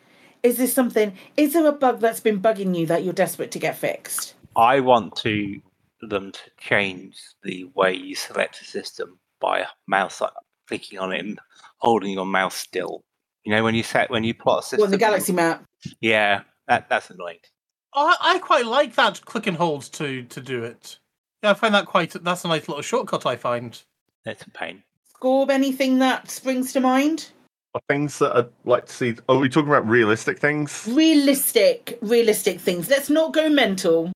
is this something? Is there a bug that's been bugging you that you're desperate to get fixed? I want to them to change the way you select a system by mouse clicking on it and holding your mouse still. You know, when you set when you plot a system. Well, the galaxy map. Yeah, that that's annoying. I, I quite like that click and hold to to do it. Yeah, I find that quite. That's a nice little shortcut. I find. It's a pain. Scorp, anything that springs to mind? Are things that I'd like to see? Are we talking about realistic things? Realistic, realistic things. Let's not go mental.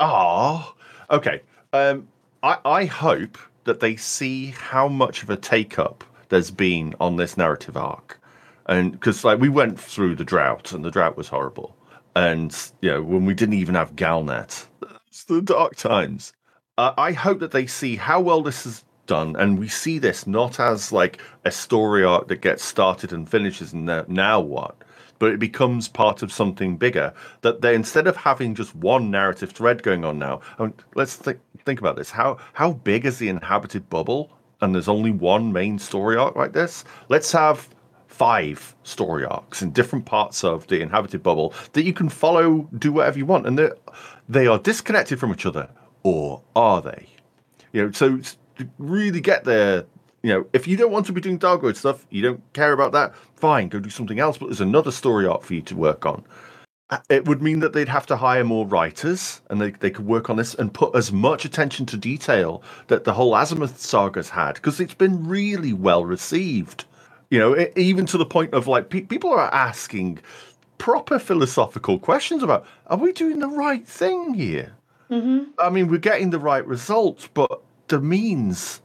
Ah, okay. Um, I I hope that they see how much of a take up there's been on this narrative arc, and because like we went through the drought and the drought was horrible, and you know when we didn't even have Galnet, it's the dark times. Uh, I hope that they see how well this is done, and we see this not as like a story arc that gets started and finishes, and now, what, but it becomes part of something bigger. That they instead of having just one narrative thread going on now, I mean, let's think think about this. How how big is the inhabited bubble? And there's only one main story arc like this. Let's have five story arcs in different parts of the inhabited bubble that you can follow, do whatever you want, and they they are disconnected from each other, or are they? You know, so really get there. You know, if you don't want to be doing Dark Wheel stuff, you don't care about that, fine, go do something else. But there's another story arc for you to work on. Uh, It would mean that they'd have to hire more writers and they, they could work on this and put as much attention to detail that the whole Azimuth saga's had because it's been really well received. You know, e- even to the point of like pe- people are asking proper philosophical questions about are we doing the right thing here? Mm-hmm. I mean, we're getting the right results, but the means,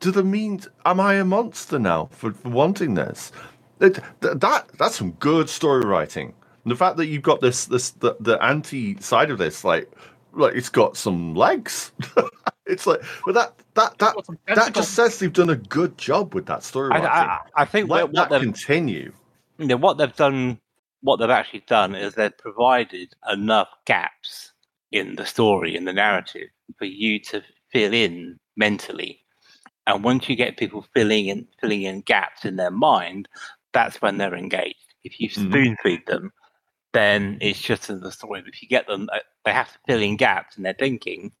do the means, am I a monster now for, for wanting this? That, that that- that's some good story writing. And the fact that you've got this this the, the anti side of this, like like it's got some legs. it's like, but that that that that just says they've done a good job with that story I. I, I think Let what, that continue. you know, what they've done, what they've actually done is they've provided enough gaps in the story, in the narrative, for you to fill in mentally. And once you get people filling in filling in gaps in their mind, that's when they're engaged. If you Mhm. spoon feed them, then it's just in the story. But if you get them, uh, they have to fill in gaps in their thinking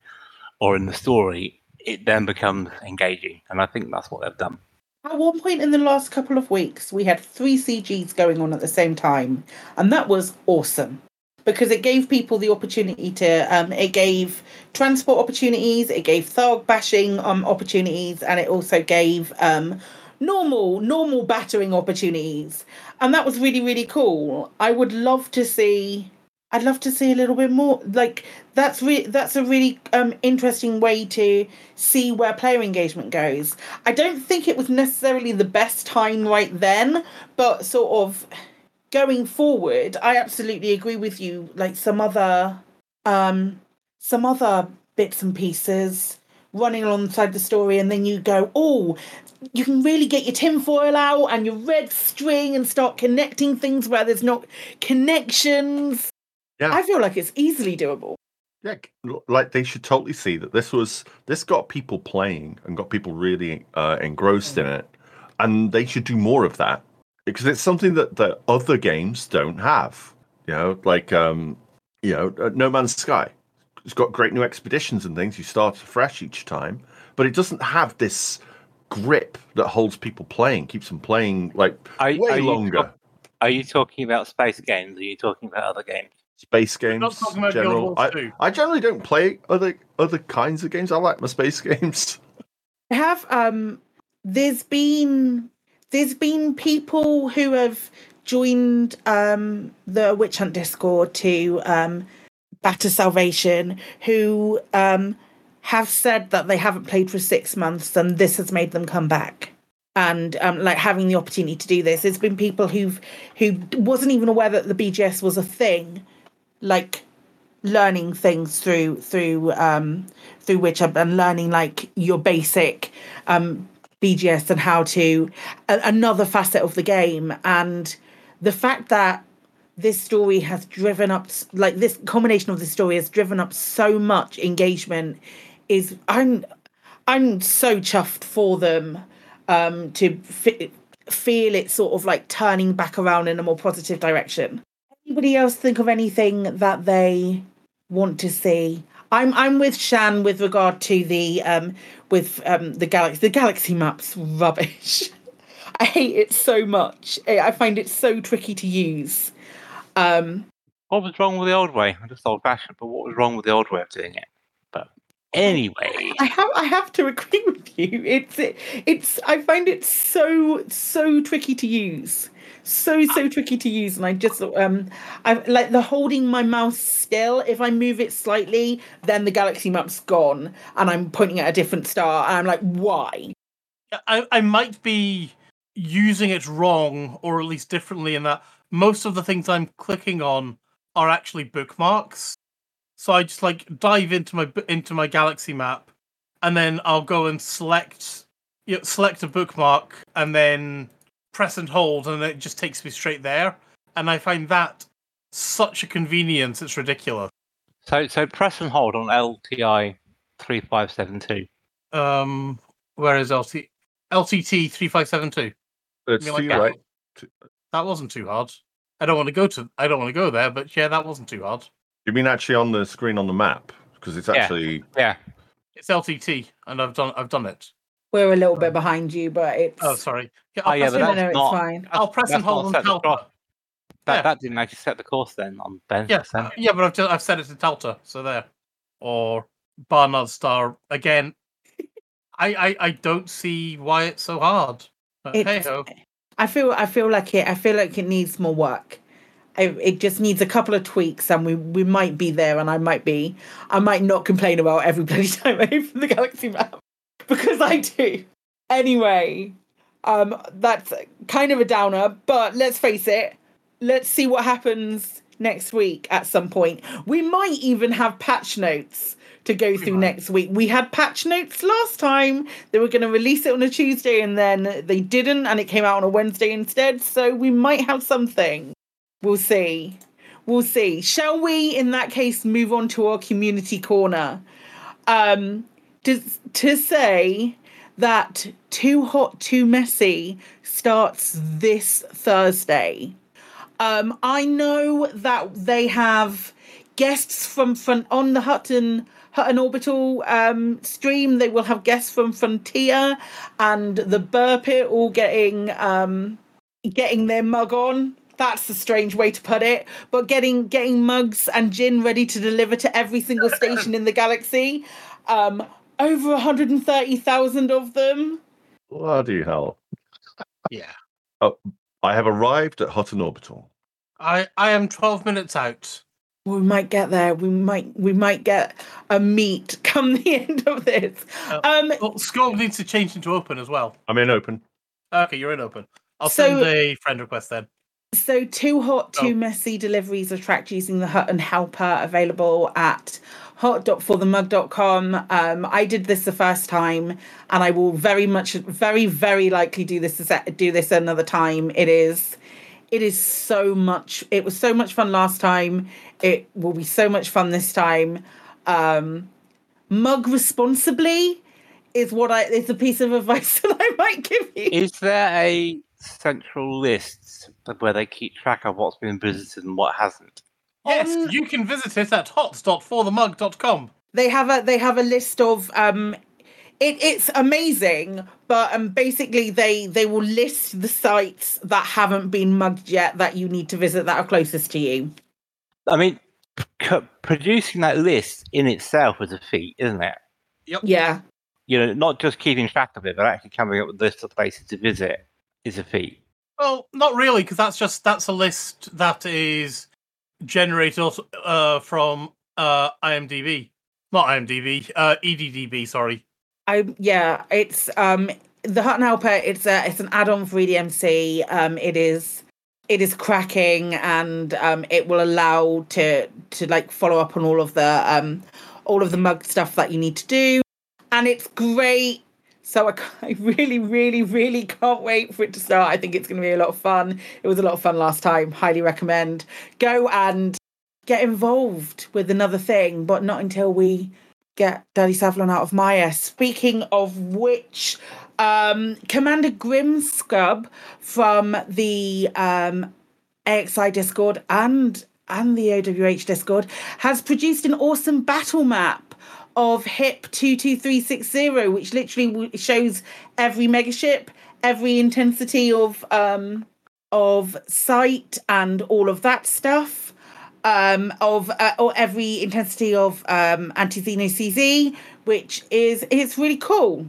or in the story. It then becomes engaging, and I think that's what they've done. At one point in the last couple of weeks, we had three CGs going on at the same time, and that was awesome because it gave people the opportunity to. Um, it gave transport opportunities, it gave Tharg bashing um, opportunities, and it also gave um, normal normal battering opportunities and that was really really cool i would love to see i'd love to see a little bit more like that's re- that's a really um interesting way to see where player engagement goes. I don't think it was necessarily the best time right then but sort of going forward i absolutely agree with you like some other um some other bits and pieces running alongside the story and then you go oh you can really get your tinfoil out and your red string and start connecting things where there's not connections Yeah. i feel like it's easily doable Yeah, like they should totally see that this was this got people playing and got people really uh, engrossed in it, and they should do more of that because it's something that the other games don't have. You know, like um, you know, uh, No Man's Sky. It's got great new expeditions and things. You start fresh each time, but it doesn't have this grip that holds people playing, keeps them playing like Are, way are you longer. talk- are you talking about space games? Are you talking about other games? Space games. not talking about Guild general. Wars I, I generally don't play other other kinds of games. I like my space games. I have um there's been there's been people who have joined um the witch hunt discord to um batter salvation who um have said that they haven't played for six months and this has made them come back and um like having the opportunity to do this there's been people who've who wasn't even aware that the bgs was a thing like learning things through through um through which I'm, learning like your basic um bgs and how to a- another facet of the game. And the fact that this story has driven up like this combination of the story has driven up so much engagement is i'm i'm so chuffed for them um to feel it sort of like turning back around in a more positive direction anybody else think of anything that they want to see i'm i'm with shan with regard to the um with um the galaxy the galaxy maps rubbish i hate it so much i find it so tricky to use um What was wrong with the old way? I'm just old fashioned, but what was wrong with the old way of doing it? But anyway, I have I have to agree with you. It's it's I find it so so tricky to use. So so tricky to use and I just um I like the holding my mouse still if I move it slightly then the galaxy map's gone and I'm pointing at a different star and I'm like why? I, I might be using it wrong or at least differently in that most of the things I'm clicking on are actually bookmarks. So I just like dive into my into my galaxy map and then I'll go and select you know, select a bookmark and then press and hold and it just takes me straight there and I find that such a convenience it's ridiculous. so so press and hold on LTT three five seven two. Um where is LT LTT 3572? It's like to that? right? That wasn't too hard. I don't want to go to. I don't want to go there, but yeah, that wasn't too hard. You mean actually on the screen on the map? Because it's Yeah. actually Yeah. It's LTT, and I've done. I've done it. We're a little bit behind you but it's Oh, sorry. Yeah, Oh I'll yeah, press but that's no, it's not. fine. I'll press that's and hold on set the Delta. That Yeah. that didn't actually set the course then on Ben. Yeah, yeah, but I've just, I've set it to Delta, so there. Or Barnard Star again. I, I I don't see why it's so hard. But hey It's- ho. I feel I feel like it I feel like it needs more work. I, it just needs a couple of tweaks and we we might be there and I might be I might not complain about every bloody time I open the galaxy map because I do. Anyway, um that's kind of a downer, but let's face it, let's see what happens next week at some point. We might even have patch notes to go through next week. We had patch notes last time. They were going to release it on a Tuesday and then they didn't and it came out on a Wednesday instead. So we might have something. We'll see. We'll see. Shall we in that case move on to our community corner? Um to to say that Too Hot Too Messy starts this Thursday. Um, I know that they have guests from front on the Hutton Hutton Orbital um, stream. They will have guests from Frontier and the Burpit all getting um, getting their mug on. That's a strange way to put it, but getting getting mugs and gin ready to deliver to every single station in the galaxy. Um, over 130,000 of them. bloody hell. Yeah. Oh, I have arrived at Hutton Orbital. I I am twelve minutes out. We might get there. We might we might get a meet come the end of this. Um, well, Scorp needs to change into open as well. I'm in open. Okay, you're in open. I'll So- send a friend request then. So, too hot, too Oh. messy deliveries are tracked using the Hutton Helper available at hot.forthemug.com. Um, I did this the first time, and I will very much, very, very likely do this do this another time. It is, it is so much. It was so much fun last time. It will be so much fun this time. Um, mug responsibly is what I is a piece of advice that I might give you. Is there a central list where they keep track of what's been visited and what hasn't? Yes, you can visit it at hot.forthemug.com. they have a they have a list of um it, it's amazing but um basically they they will list the sites that haven't been mugged yet that you need to visit that are closest to you I mean, c- producing that list in itself is a feat, isn't it? Yep. yeah You know, not just keeping track of it, but actually coming up with a list of places to visit is a feat. Well, not really, because that's just that's a list that is generated also, uh, from uh, IMDb, not IMDb, uh, EDDB. Sorry. i yeah it's um the hutton helper it's a it's an add-on for edmc um it is it is cracking and um it will allow to to like follow up on all of the um all of the mug stuff that you need to do and it's great so I, I really really really can't wait for it to start. I think it's going to be a lot of fun. It was a lot of fun last time. Highly recommend. Go and get involved with another thing but not until we get Daddy Savlon out of Maya. Speaking of which, um, Commander Grimscrub from the um, AXI Discord and and the OWH Discord has produced an awesome battle map of HIP 22360, which literally shows every megaship, every intensity of um, of sight and all of that stuff um, of uh, or every intensity of um, anti-Xeno CZ, which is it's really cool.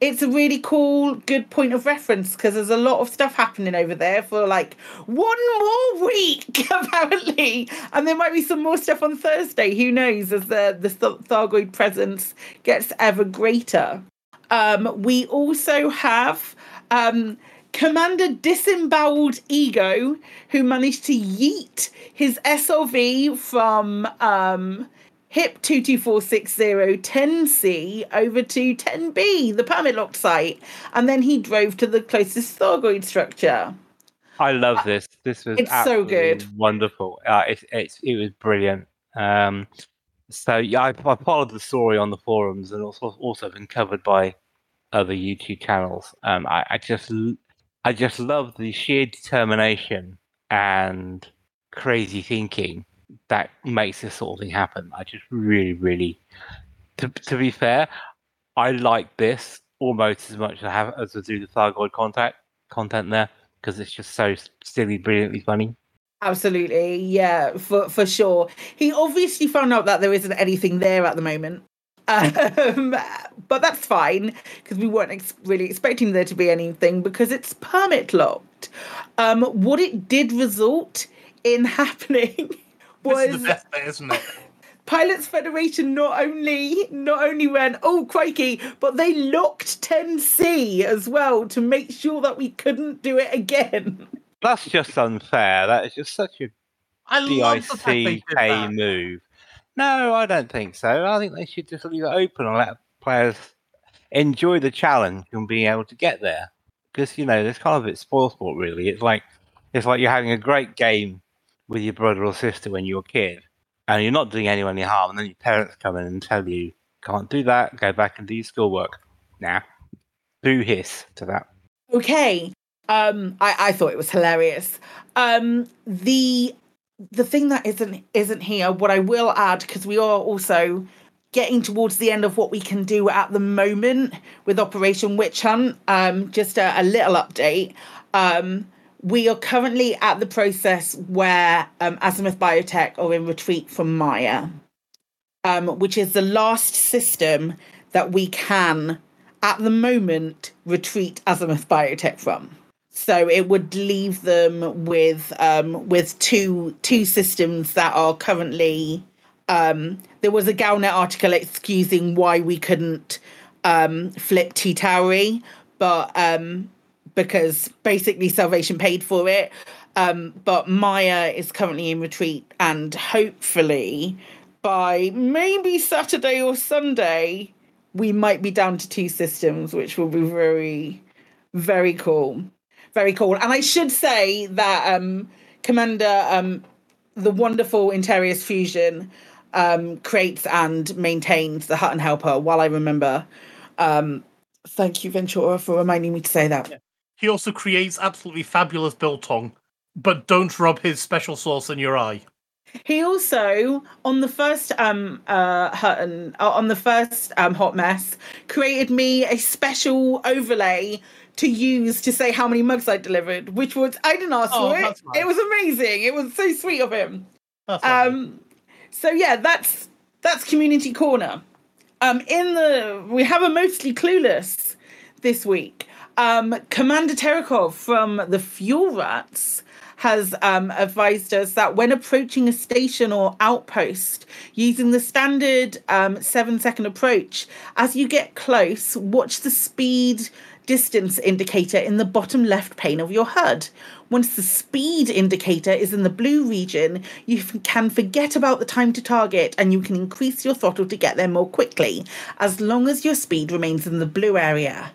It's a really cool, good point of reference because there's a lot of stuff happening over there for like one more week apparently, and there might be some more stuff on Thursday. Who knows? As the the Th- Thargoid presence gets ever greater. Um, we also have um, Commander Disemboweled Ego, who managed to yeet his SRV from um, HIP 22460 10C over to 10B, the permit locked site, and then he drove to the closest Thargoid structure. I love this. This was It's so good. wonderful. Uh, it, it's it was brilliant. Um, so yeah, I, I followed the story on the forums and also also been covered by other YouTube channels. Um, I, I just I just love the sheer determination and crazy thinking that makes this sort of thing happen. I just really, really, to to be fair, I like this almost as much as I have as I do the Thargoid contact content there because it's just so silly, brilliantly funny. Absolutely, yeah, for for sure. He obviously found out that there isn't anything there at the moment, um, but that's fine because we weren't ex- really expecting there to be anything because it's permit locked. Um, what it did result in happening was is the best bit, isn't it? Pilots Federation not only not only went oh crikey, but they locked 10C as well to make sure that we couldn't do it again. That's just unfair. That is just such a I love the fact DICK move. No, I don't think so. I think they should just leave it open and let players enjoy the challenge and being able to get there. Because you know, it's kind of it's spoil sport. Really, it's like it's like you're having a great game with your brother or sister when you're a kid, and you're not doing anyone any harm, and then your parents come in and tell you can't do that. Go back and do your schoolwork. Nah, boo hiss to that. Okay. Um, I, I thought it was hilarious. Um, the the thing that isn't isn't here, what I will add, because we are also getting towards the end of what we can do at the moment with Operation Witch Hunt. Um, just a, a little update. Um, we are currently at the process where um, Azimuth Biotech are in retreat from Maya, um, which is the last system that we can, at the moment, retreat Azimuth Biotech from. So it would leave them with um, with two two systems that are currently. Um, there was a Galnet article excusing why we couldn't um, flip T-Tauri, but um, because basically Salvation paid for it. Um, but Maya is currently in retreat, and hopefully by maybe Saturday or Sunday, we might be down to two systems, which will be very, very cool. Very cool. And I should say that um, Commander, um, the wonderful Interius Fusion, um, creates and maintains the Hutton Helper while I remember. Um, thank you, Ventura, for reminding me to say that. He also creates absolutely fabulous biltong, but don't rub his special sauce in your eye. He also, on the first um uh Hutton, uh, on the first um hot mess, created me a special overlay to use to say how many mugs I delivered, which was I didn't ask Oh, for it. nice. It was amazing. It was so sweet of him. That's lovely. Um, so yeah, that's that's community corner. Um, in the we have a mostly clueless this week. Um, Commander Terekov from the Fuel Rats has um, advised us that when approaching a station or outpost using the standard um, seven second approach, as you get close, watch the speed distance indicator in the bottom left pane of your HUD. Once the speed indicator is in the blue region, you can forget about the time to target and you can increase your throttle to get there more quickly, as long as your speed remains in the blue area.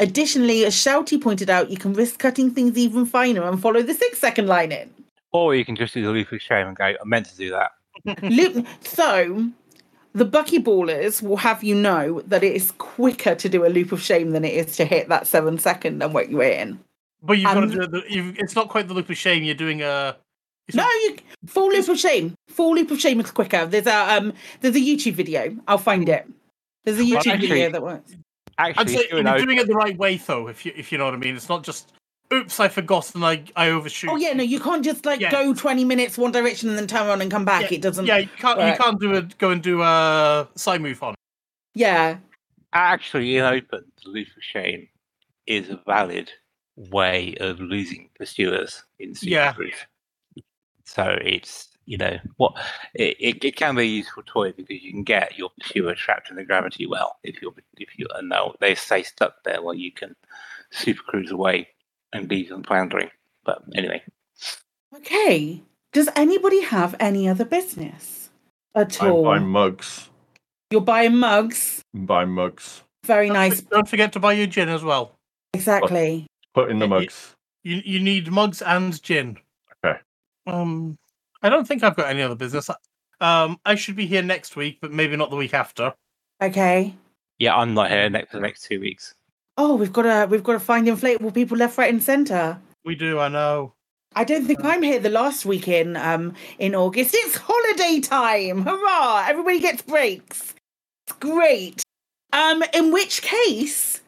Additionally, as Shouty pointed out, you can risk cutting things even finer and follow the six second line in. Or you can just do the loop of shame and go, I meant to do that. Loop. So, the buckyballers will have you know that it is quicker to do a loop of shame than it is to hit that seven second and work your way in. But you've got to do the, you've, it's not quite the loop of shame. You're doing a. No, you full loop of shame. Full loop of shame is quicker. There's a um, there's a YouTube video. I'll find it. There's a Well, YouTube actually- video that works. I'd Actually, say you're you're doing it the right way, though. If you if you know what I mean, it's not just oops, I forgot and I I overshoot. Oh yeah, no, you can't just like Yeah. go 20 minutes one direction and then turn around and come back. Yeah, It doesn't. Yeah, you can't work. you can't do a go and do a side move on. Yeah. Actually, in open, the loop of shame is a valid way of losing pursuers in Super Yeah. Cruise. So it's you know what it, it, it can be a useful toy because you can get your pursuer trapped in the gravity well if you're if you and they'll they stay stuck there while you can super cruise away and leave them floundering. But anyway, Okay. Does anybody have any other business at all I'm all? buying mugs. You're buying mugs. I'm buying mugs. Very nice. Don't forget to buy your gin as well. Exactly. Put in the mugs. You you need mugs and gin. Okay. Um, I don't think I've got any other business. Um, I should be here next week, but maybe not the week after. Okay. yeah, I'm not here next for the next two weeks. Oh, we've got to we've got to find inflatable people left, right, and centre. We do, I know. I don't think I'm here the last week in um in August. It's holiday time! Hurrah! Everybody gets breaks. It's great. Um, in which case,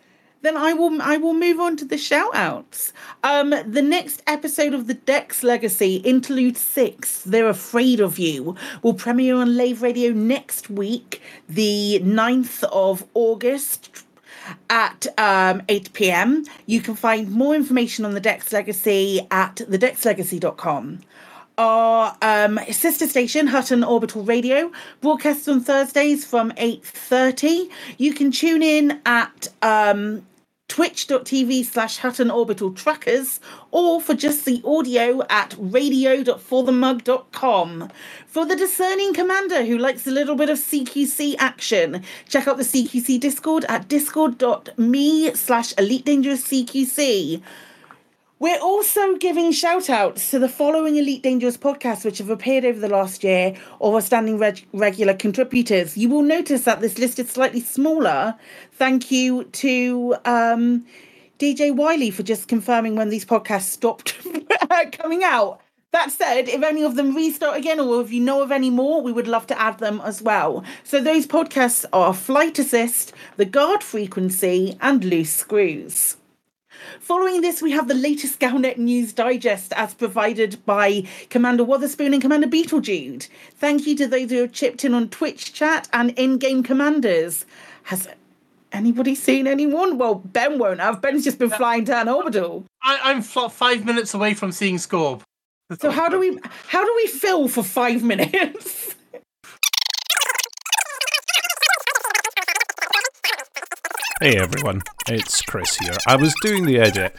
then I will I will move on to the shout outs. Um, the next episode of the Dex Legacy, Interlude Six, They're Afraid of You, will premiere on Lave Radio next week, the 9th of August at um, 8 pm. You can find more information on the Dex Legacy at thedexlegacy.com. Our um, sister station, Hutton Orbital Radio, broadcasts on Thursdays from 8.30. You can tune in at um, twitch.tv slash Hutton Orbital Truckers or for just the audio at radio.forthemug.com. For the discerning commander who likes a little bit of CQC action, check out the CQC Discord at discord.me slash Elite Dangerous CQC. We're also giving shout outs to the following Elite Dangerous podcasts which have appeared over the last year or are standing reg- regular contributors. You will notice that this list is slightly smaller. Thank you to um, DJ Wiley for just confirming when these podcasts stopped coming out. That said, if any of them restart again or if you know of any more, we would love to add them as well. So those podcasts are Flight Assist, The Guard Frequency, and Loose Screws. Following this, we have the latest Galnet News Digest as provided by Commander Wotherspoon and Commander Beetlejude. Thank you to those who have chipped in on Twitch chat and in game commanders. Has Anybody seen anyone? Well, Ben won't have. Ben's just been flying down orbital. I, I'm f- five minutes away from seeing Scorp. So how do we how do we fill for five minutes? Hey everyone, it's Chris here. I was doing the edit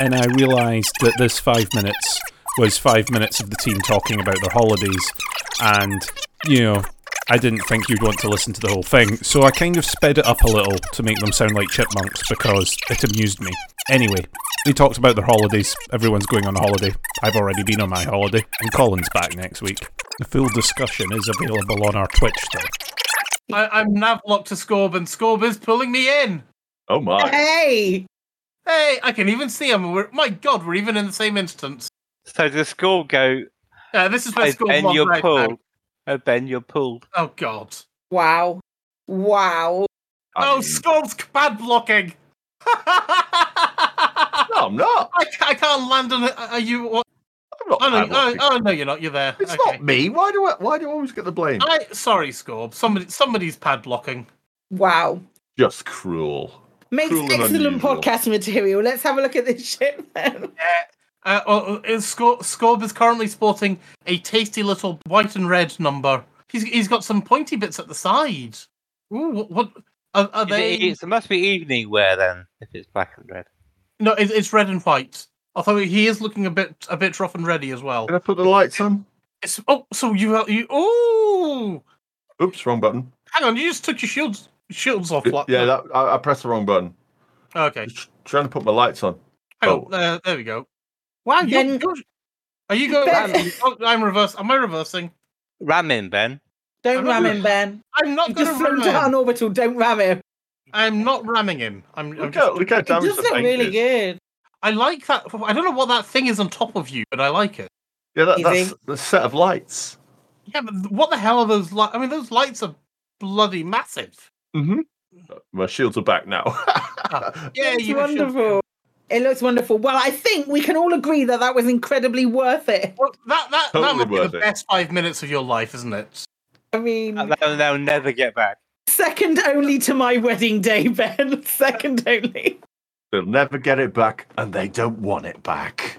and I realised that this five minutes was five minutes of the team talking about their holidays, and, you know, I didn't think you'd want to listen to the whole thing, so I kind of sped it up a little to make them sound like chipmunks because it amused me. Anyway, they talked about their holidays. Everyone's going on a holiday. I've already been on my holiday, and Colin's back next week. The full discussion is available on our Twitch, though. I, I'm nav locked to Scorp, and Scorp is pulling me in. Oh my! Hey, hey! I can even see him. We're, my God, we're even in the same instance. So the score go. Yeah, this is where "Oh, Scorp Ben, was you're right pulled. now. Oh, Ben, you're pulled. Oh God. Wow. Wow. oh, Scorp's pad blocking. no, I'm not. I, I can't land on it. Are you? What? I'm not Oh no, oh, oh no, you're not. You're there. It's okay. not me. Why do I? Why do I always get the blame? I sorry, Scorp. Somebody, somebody's padlocking. Wow. Just cruel. Makes Cruel excellent podcast material. Let's have a look at this shit then. Uh, uh, is Scor- Scorp is currently sporting a tasty little white and red number. He's he's got some pointy bits at the side. Ooh, what? what are, are they? it, it's- it must be evening wear then, if it's black and red. No, it, it's red and white. Although he is looking a bit a bit rough and ready as well. Can I put the lights on? It's, oh, so you you oh, Oops, wrong button. hang on, you just took your shields shields off. like- Yeah, that, I, I pressed the wrong button. Okay, Trying to put my lights on. hang Oh. on. Uh, there we go. Wow, You- Ben. you're- are you going? Ben- oh, I'm reverse. Am I reversing? Ram in, Ben. Don't I'm ram not- him, Ben. I'm not going to flown ram down him. orbital. Don't ram him. I'm not ramming him. I'm. I'm Look just, how, look how It damaged does the look really is. good. I like that. I don't know what that thing is on top of you, but I like it. Yeah, that, that's the set of lights. Yeah, but what the hell are those lights? I mean, those lights are bloody massive. Mm-hmm. My shields are back now. Yeah, it's wonderful. It looks wonderful. Well, I think we can all agree that that was incredibly worth it. Well, that that, that Totally must be worth the it. best five minutes of your life, isn't it? I mean, They'll, they'll never get back. second only to my wedding day, Ben. Second only. They'll never get it back, and they don't want it back.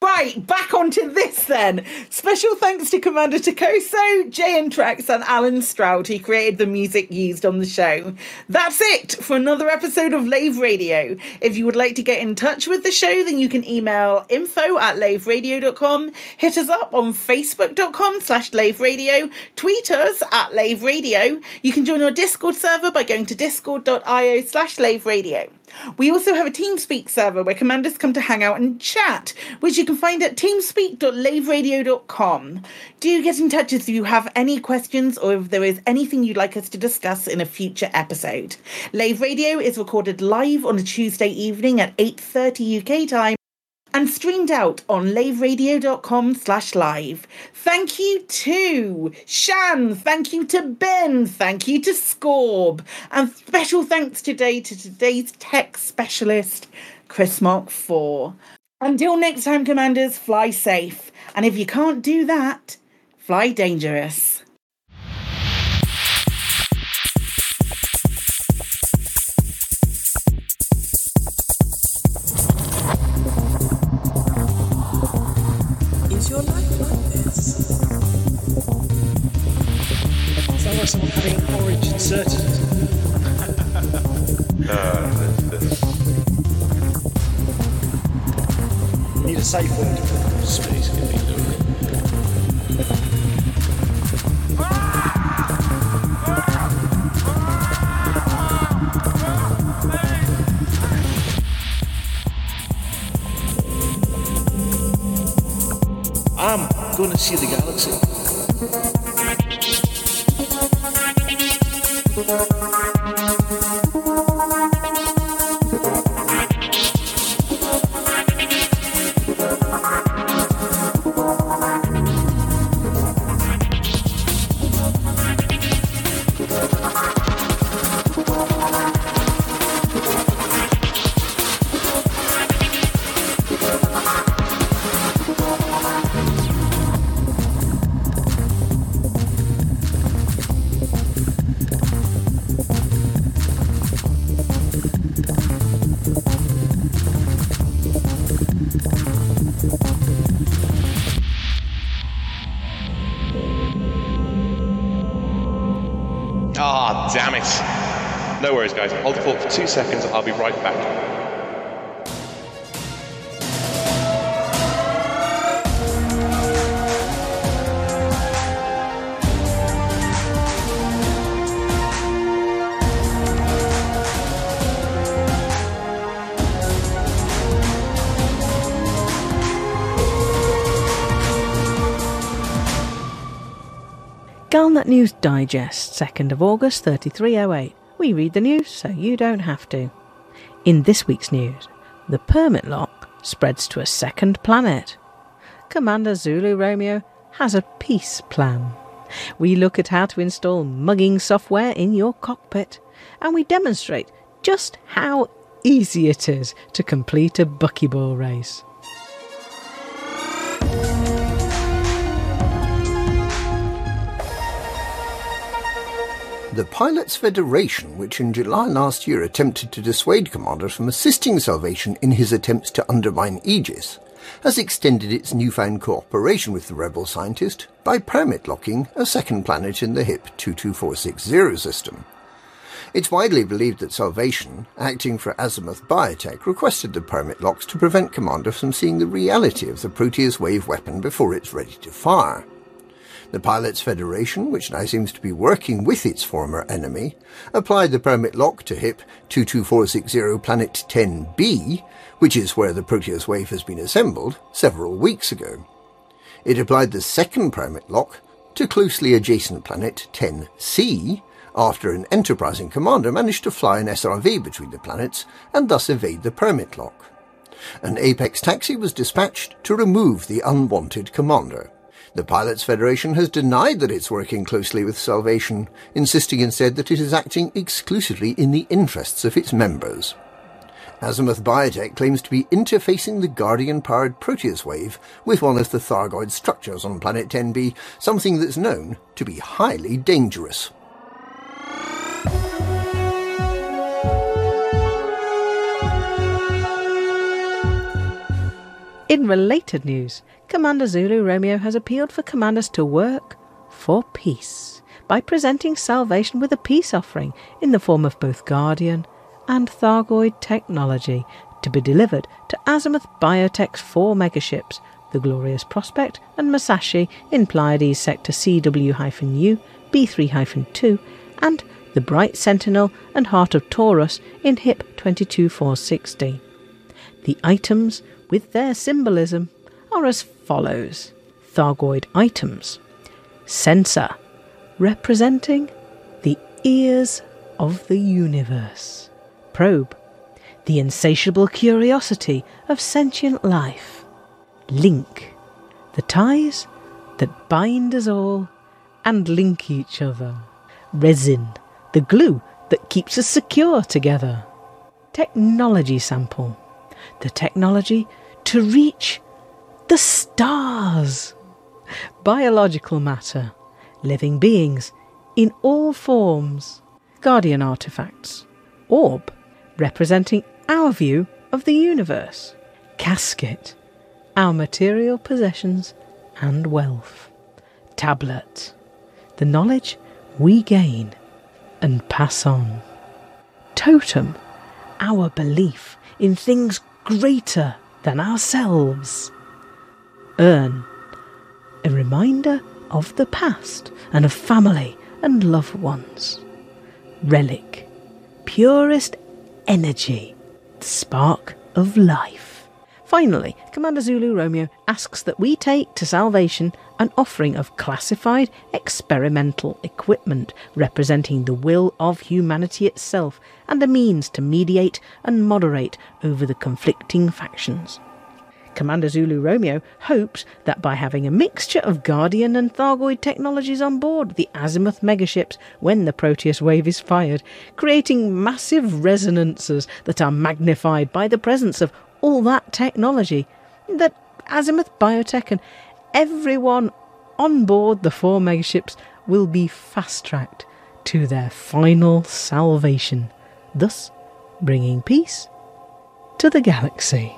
Right, back onto this then. Special thanks to Commander Takoso, and Trax, and Alan Stroud, who created the music used on the show. That's it for another episode of Lave Radio. If you would like to get in touch with the show, then you can email info at laveradio.com, hit us up on facebook.com slash laveradio, tweet us at laveradio. You can join our Discord server by going to discord.io slash laveradio. We also have a TeamSpeak server where commanders come to hang out and chat, which you can find at teamspeak.laveradio.com. Do get in touch if you have any questions or if there is anything you'd like us to discuss in a future episode. Lave Radio is recorded live on a Tuesday evening at 8:30 UK time and streamed out on laveradio.com slash live. Thank you to Shan, thank you to Ben, thank you to Scorp, and special thanks today to today's tech specialist, Chris Mark 4. Until next time, Commanders, fly safe. And if you can't do that, fly dangerous. See the galaxy. Guys. Hold the fort for two seconds. I'll be right back. Galnet News Digest, 2nd of August 3308. We read the news so you don't have to. In this week's news, the permit lock spreads to a second planet. Commander Zulu Romeo has a peace plan. We look at how to install mugging software in your cockpit, and we demonstrate just how easy it is to complete a buckyball race. The Pilots Federation, which in July last year attempted to dissuade Commander from assisting Salvation in his attempts to undermine Aegis, has extended its newfound cooperation with the rebel scientist by permit locking a second planet in the HIP 22460 system. It's widely believed that Salvation, acting for Azimuth Biotech, requested the permit locks to prevent Commander from seeing the reality of the Proteus wave weapon before it's ready to fire. The Pilots Federation, which now seems to be working with its former enemy, applied the permit lock to HIP 22460 Planet 10b, which is where the Proteus wave has been assembled, several weeks ago. It applied the second permit lock to closely adjacent planet 10c, after an enterprising commander managed to fly an SRV between the planets and thus evade the permit lock. An Apex taxi was dispatched to remove the unwanted commander. The Pilots Federation has denied that it's working closely with Salvation, insisting instead that it is acting exclusively in the interests of its members. Azimuth Biotech claims to be interfacing the Guardian-powered Proteus wave with one of the Thargoid structures on Planet 10b, something that's known to be highly dangerous. In related news, Commander Zulu Romeo has appealed for commanders to work for peace by presenting Salvation with a peace offering in the form of both Guardian and Thargoid technology to be delivered to Azimuth Biotech's four megaships, the Glorious Prospect and Masashi in Pleiades Sector CW-U, B3-2, and the Bright Sentinel and Heart of Taurus in HIP 22460. The items, with their symbolism, are as follows Thargoid items. Sensor, representing the ears of the universe. Probe, the insatiable curiosity of sentient life. Link, the ties that bind us all and link each other. Resin, the glue that keeps us secure together. Technology sample, the technology to reach the stars. Biological matter, living beings in all forms. Guardian artifacts. Orb, representing our view of the universe. Casket, our material possessions and wealth. Tablet, the knowledge we gain and pass on. Totem, our belief in things greater than ourselves. Urn, a reminder of the past and of family and loved ones. Relic, purest energy, the spark of life. Finally, Commander Zulu Romeo asks that we take to Salvation an offering of classified experimental equipment representing the will of humanity itself and a means to mediate and moderate over the conflicting factions. Commander Zulu Romeo hopes that by having a mixture of Guardian and Thargoid technologies on board the Azimuth megaships when the Proteus wave is fired, creating massive resonances that are magnified by the presence of all that technology, that Azimuth Biotech and everyone on board the four megaships will be fast tracked to their final salvation, thus bringing peace to the galaxy.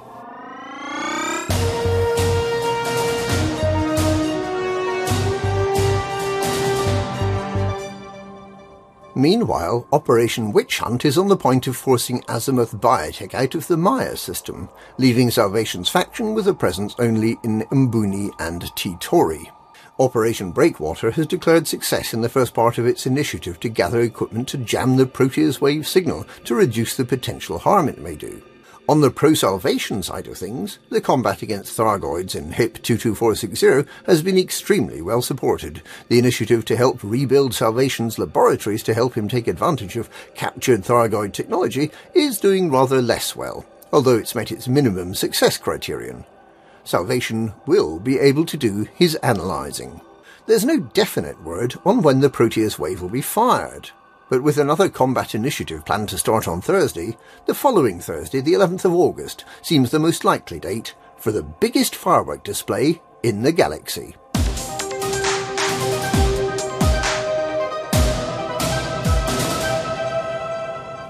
Meanwhile, Operation Witch Hunt is on the point of forcing Azimuth Biotech out of the Maia system, leaving Salvation's faction with a presence only in Mbuni and Titori. Operation Breakwater has declared success in the first part of its initiative to gather equipment to jam the Proteus wave signal to reduce the potential harm it may do. On the pro-salvation side of things, the combat against Thargoids in HIP 22460 has been extremely well supported. The initiative to help rebuild Salvation's laboratories to help him take advantage of captured Thargoid technology is doing rather less well, although it's met its minimum success criterion. Salvation will be able to do his analysing. There's no definite word on when the Proteus wave will be fired, but with another combat initiative planned to start on Thursday, the following Thursday, the 11th of August, seems the most likely date for the biggest firework display in the galaxy.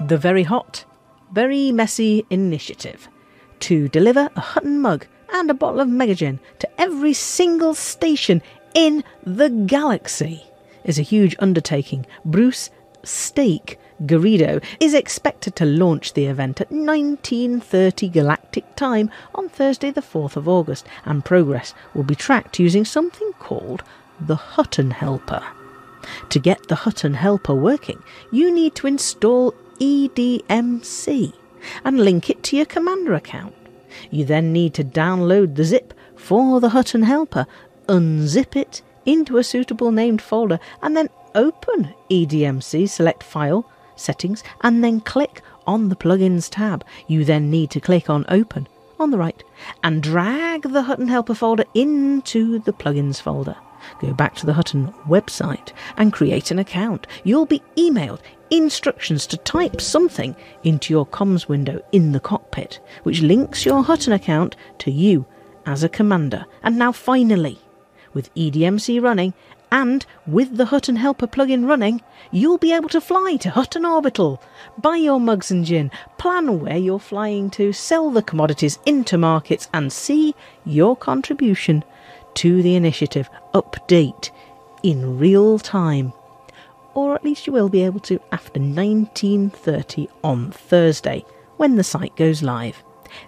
The Very Hot, Very Messy Initiative to deliver a Hutton mug and a bottle of Megagin to every single station in the galaxy is a huge undertaking. Bruce Steak Garrido is expected to launch the event at 1930 galactic time on Thursday the 4th of August and progress will be tracked using something called the Hutton Helper. To get the Hutton Helper working, you need to install EDMC and link it to your Commander account. You then need to download the zip for the Hutton Helper, unzip it into a suitable named folder, and then open EDMC, select File, Settings, and then click on the Plugins tab. You then need to click on Open on the right and drag the Hutton Helper folder into the Plugins folder. Go back to the Hutton website and create an account. You'll be emailed instructions to type something into your comms window in the cockpit, which links your Hutton account to you as a commander. And now, finally, with EDMC running and with the Hutton Helper plugin running, you'll be able to fly to Hutton Orbital, buy your mugs and gin, plan where you're flying to, sell the commodities into markets, and see your contribution to the initiative update in real time. Or at least you will be able to after 1930 on Thursday when the site goes live.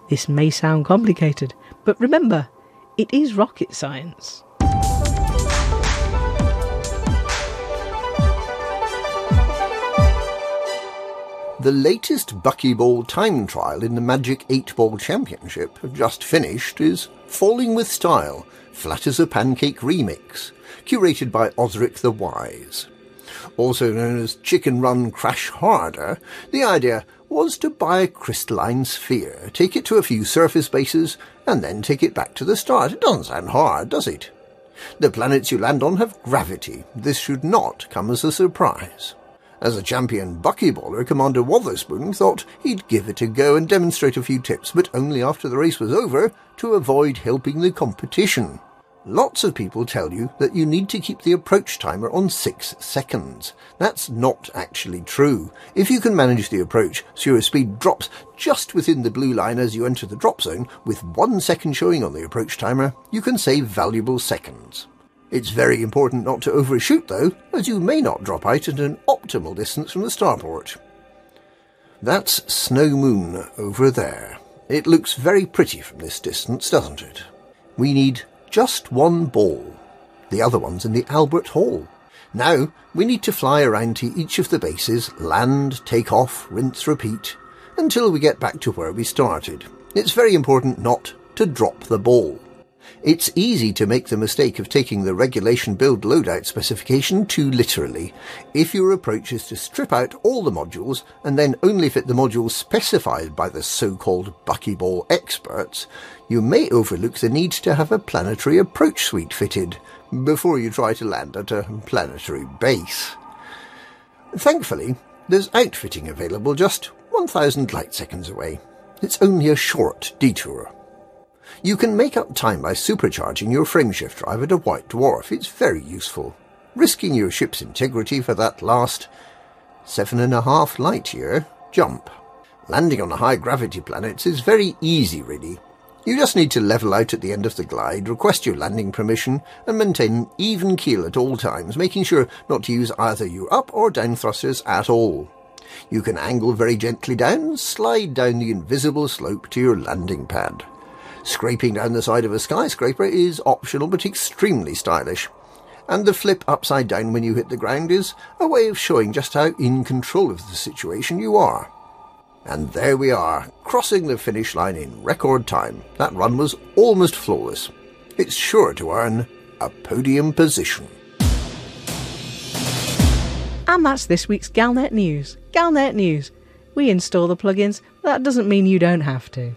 This may sound complicated, but remember, it is rocket science. The latest Buckyball time trial in the Magic 8 Ball Championship, just finished, is Falling with Style, Flat as a Pancake Remix, curated by Osric the Wise. Also known as Chicken Run Crash Harder, the idea was to buy a crystalline sphere, take it to a few surface bases, and then take it back to the start. It doesn't sound hard, does it? The planets you land on have gravity. This should not come as a surprise. As a champion buckyballer, Commander Wotherspoon thought he'd give it a go and demonstrate a few tips, but only after the race was over to avoid helping the competition. Lots of people tell you that you need to keep the approach timer on 6 seconds. That's not actually true. If you can manage the approach so your speed drops just within the blue line as you enter the drop zone, with 1 second showing on the approach timer, you can save valuable seconds. It's very important not to overshoot, though, as you may not drop out at an optimal distance from the starport. That's Snow Moon over there. It looks very pretty from this distance, doesn't it? We need just one ball. The other one's in the Albert Hall. Now, we need to fly around to each of the bases, land, take off, rinse, repeat, until we get back to where we started. It's very important not to drop the ball. It's easy to make the mistake of taking the regulation build loadout specification too literally. If your approach is to strip out all the modules and then only fit the modules specified by the so-called buckyball experts, you may overlook the need to have a planetary approach suite fitted before you try to land at a planetary base. Thankfully, there's outfitting available just 1000 light seconds away. It's only a short detour. You can make up time by supercharging your frameshift drive at a white dwarf. It's very useful. Risking your ship's integrity for that last seven and a half light year jump. Landing on a high gravity planet is very easy, really. You just need to level out at the end of the glide, request your landing permission, and maintain an even keel at all times, making sure not to use either your up or down thrusters at all. You can angle very gently down slide down the invisible slope to your landing pad. Scraping down the side of a skyscraper is optional but extremely stylish. And the flip upside down when you hit the ground is a way of showing just how in control of the situation you are. And there we are, crossing the finish line in record time. That run was almost flawless. It's sure to earn a podium position. And that's this week's Galnet News. Galnet News. We install the plugins, but that doesn't mean you don't have to.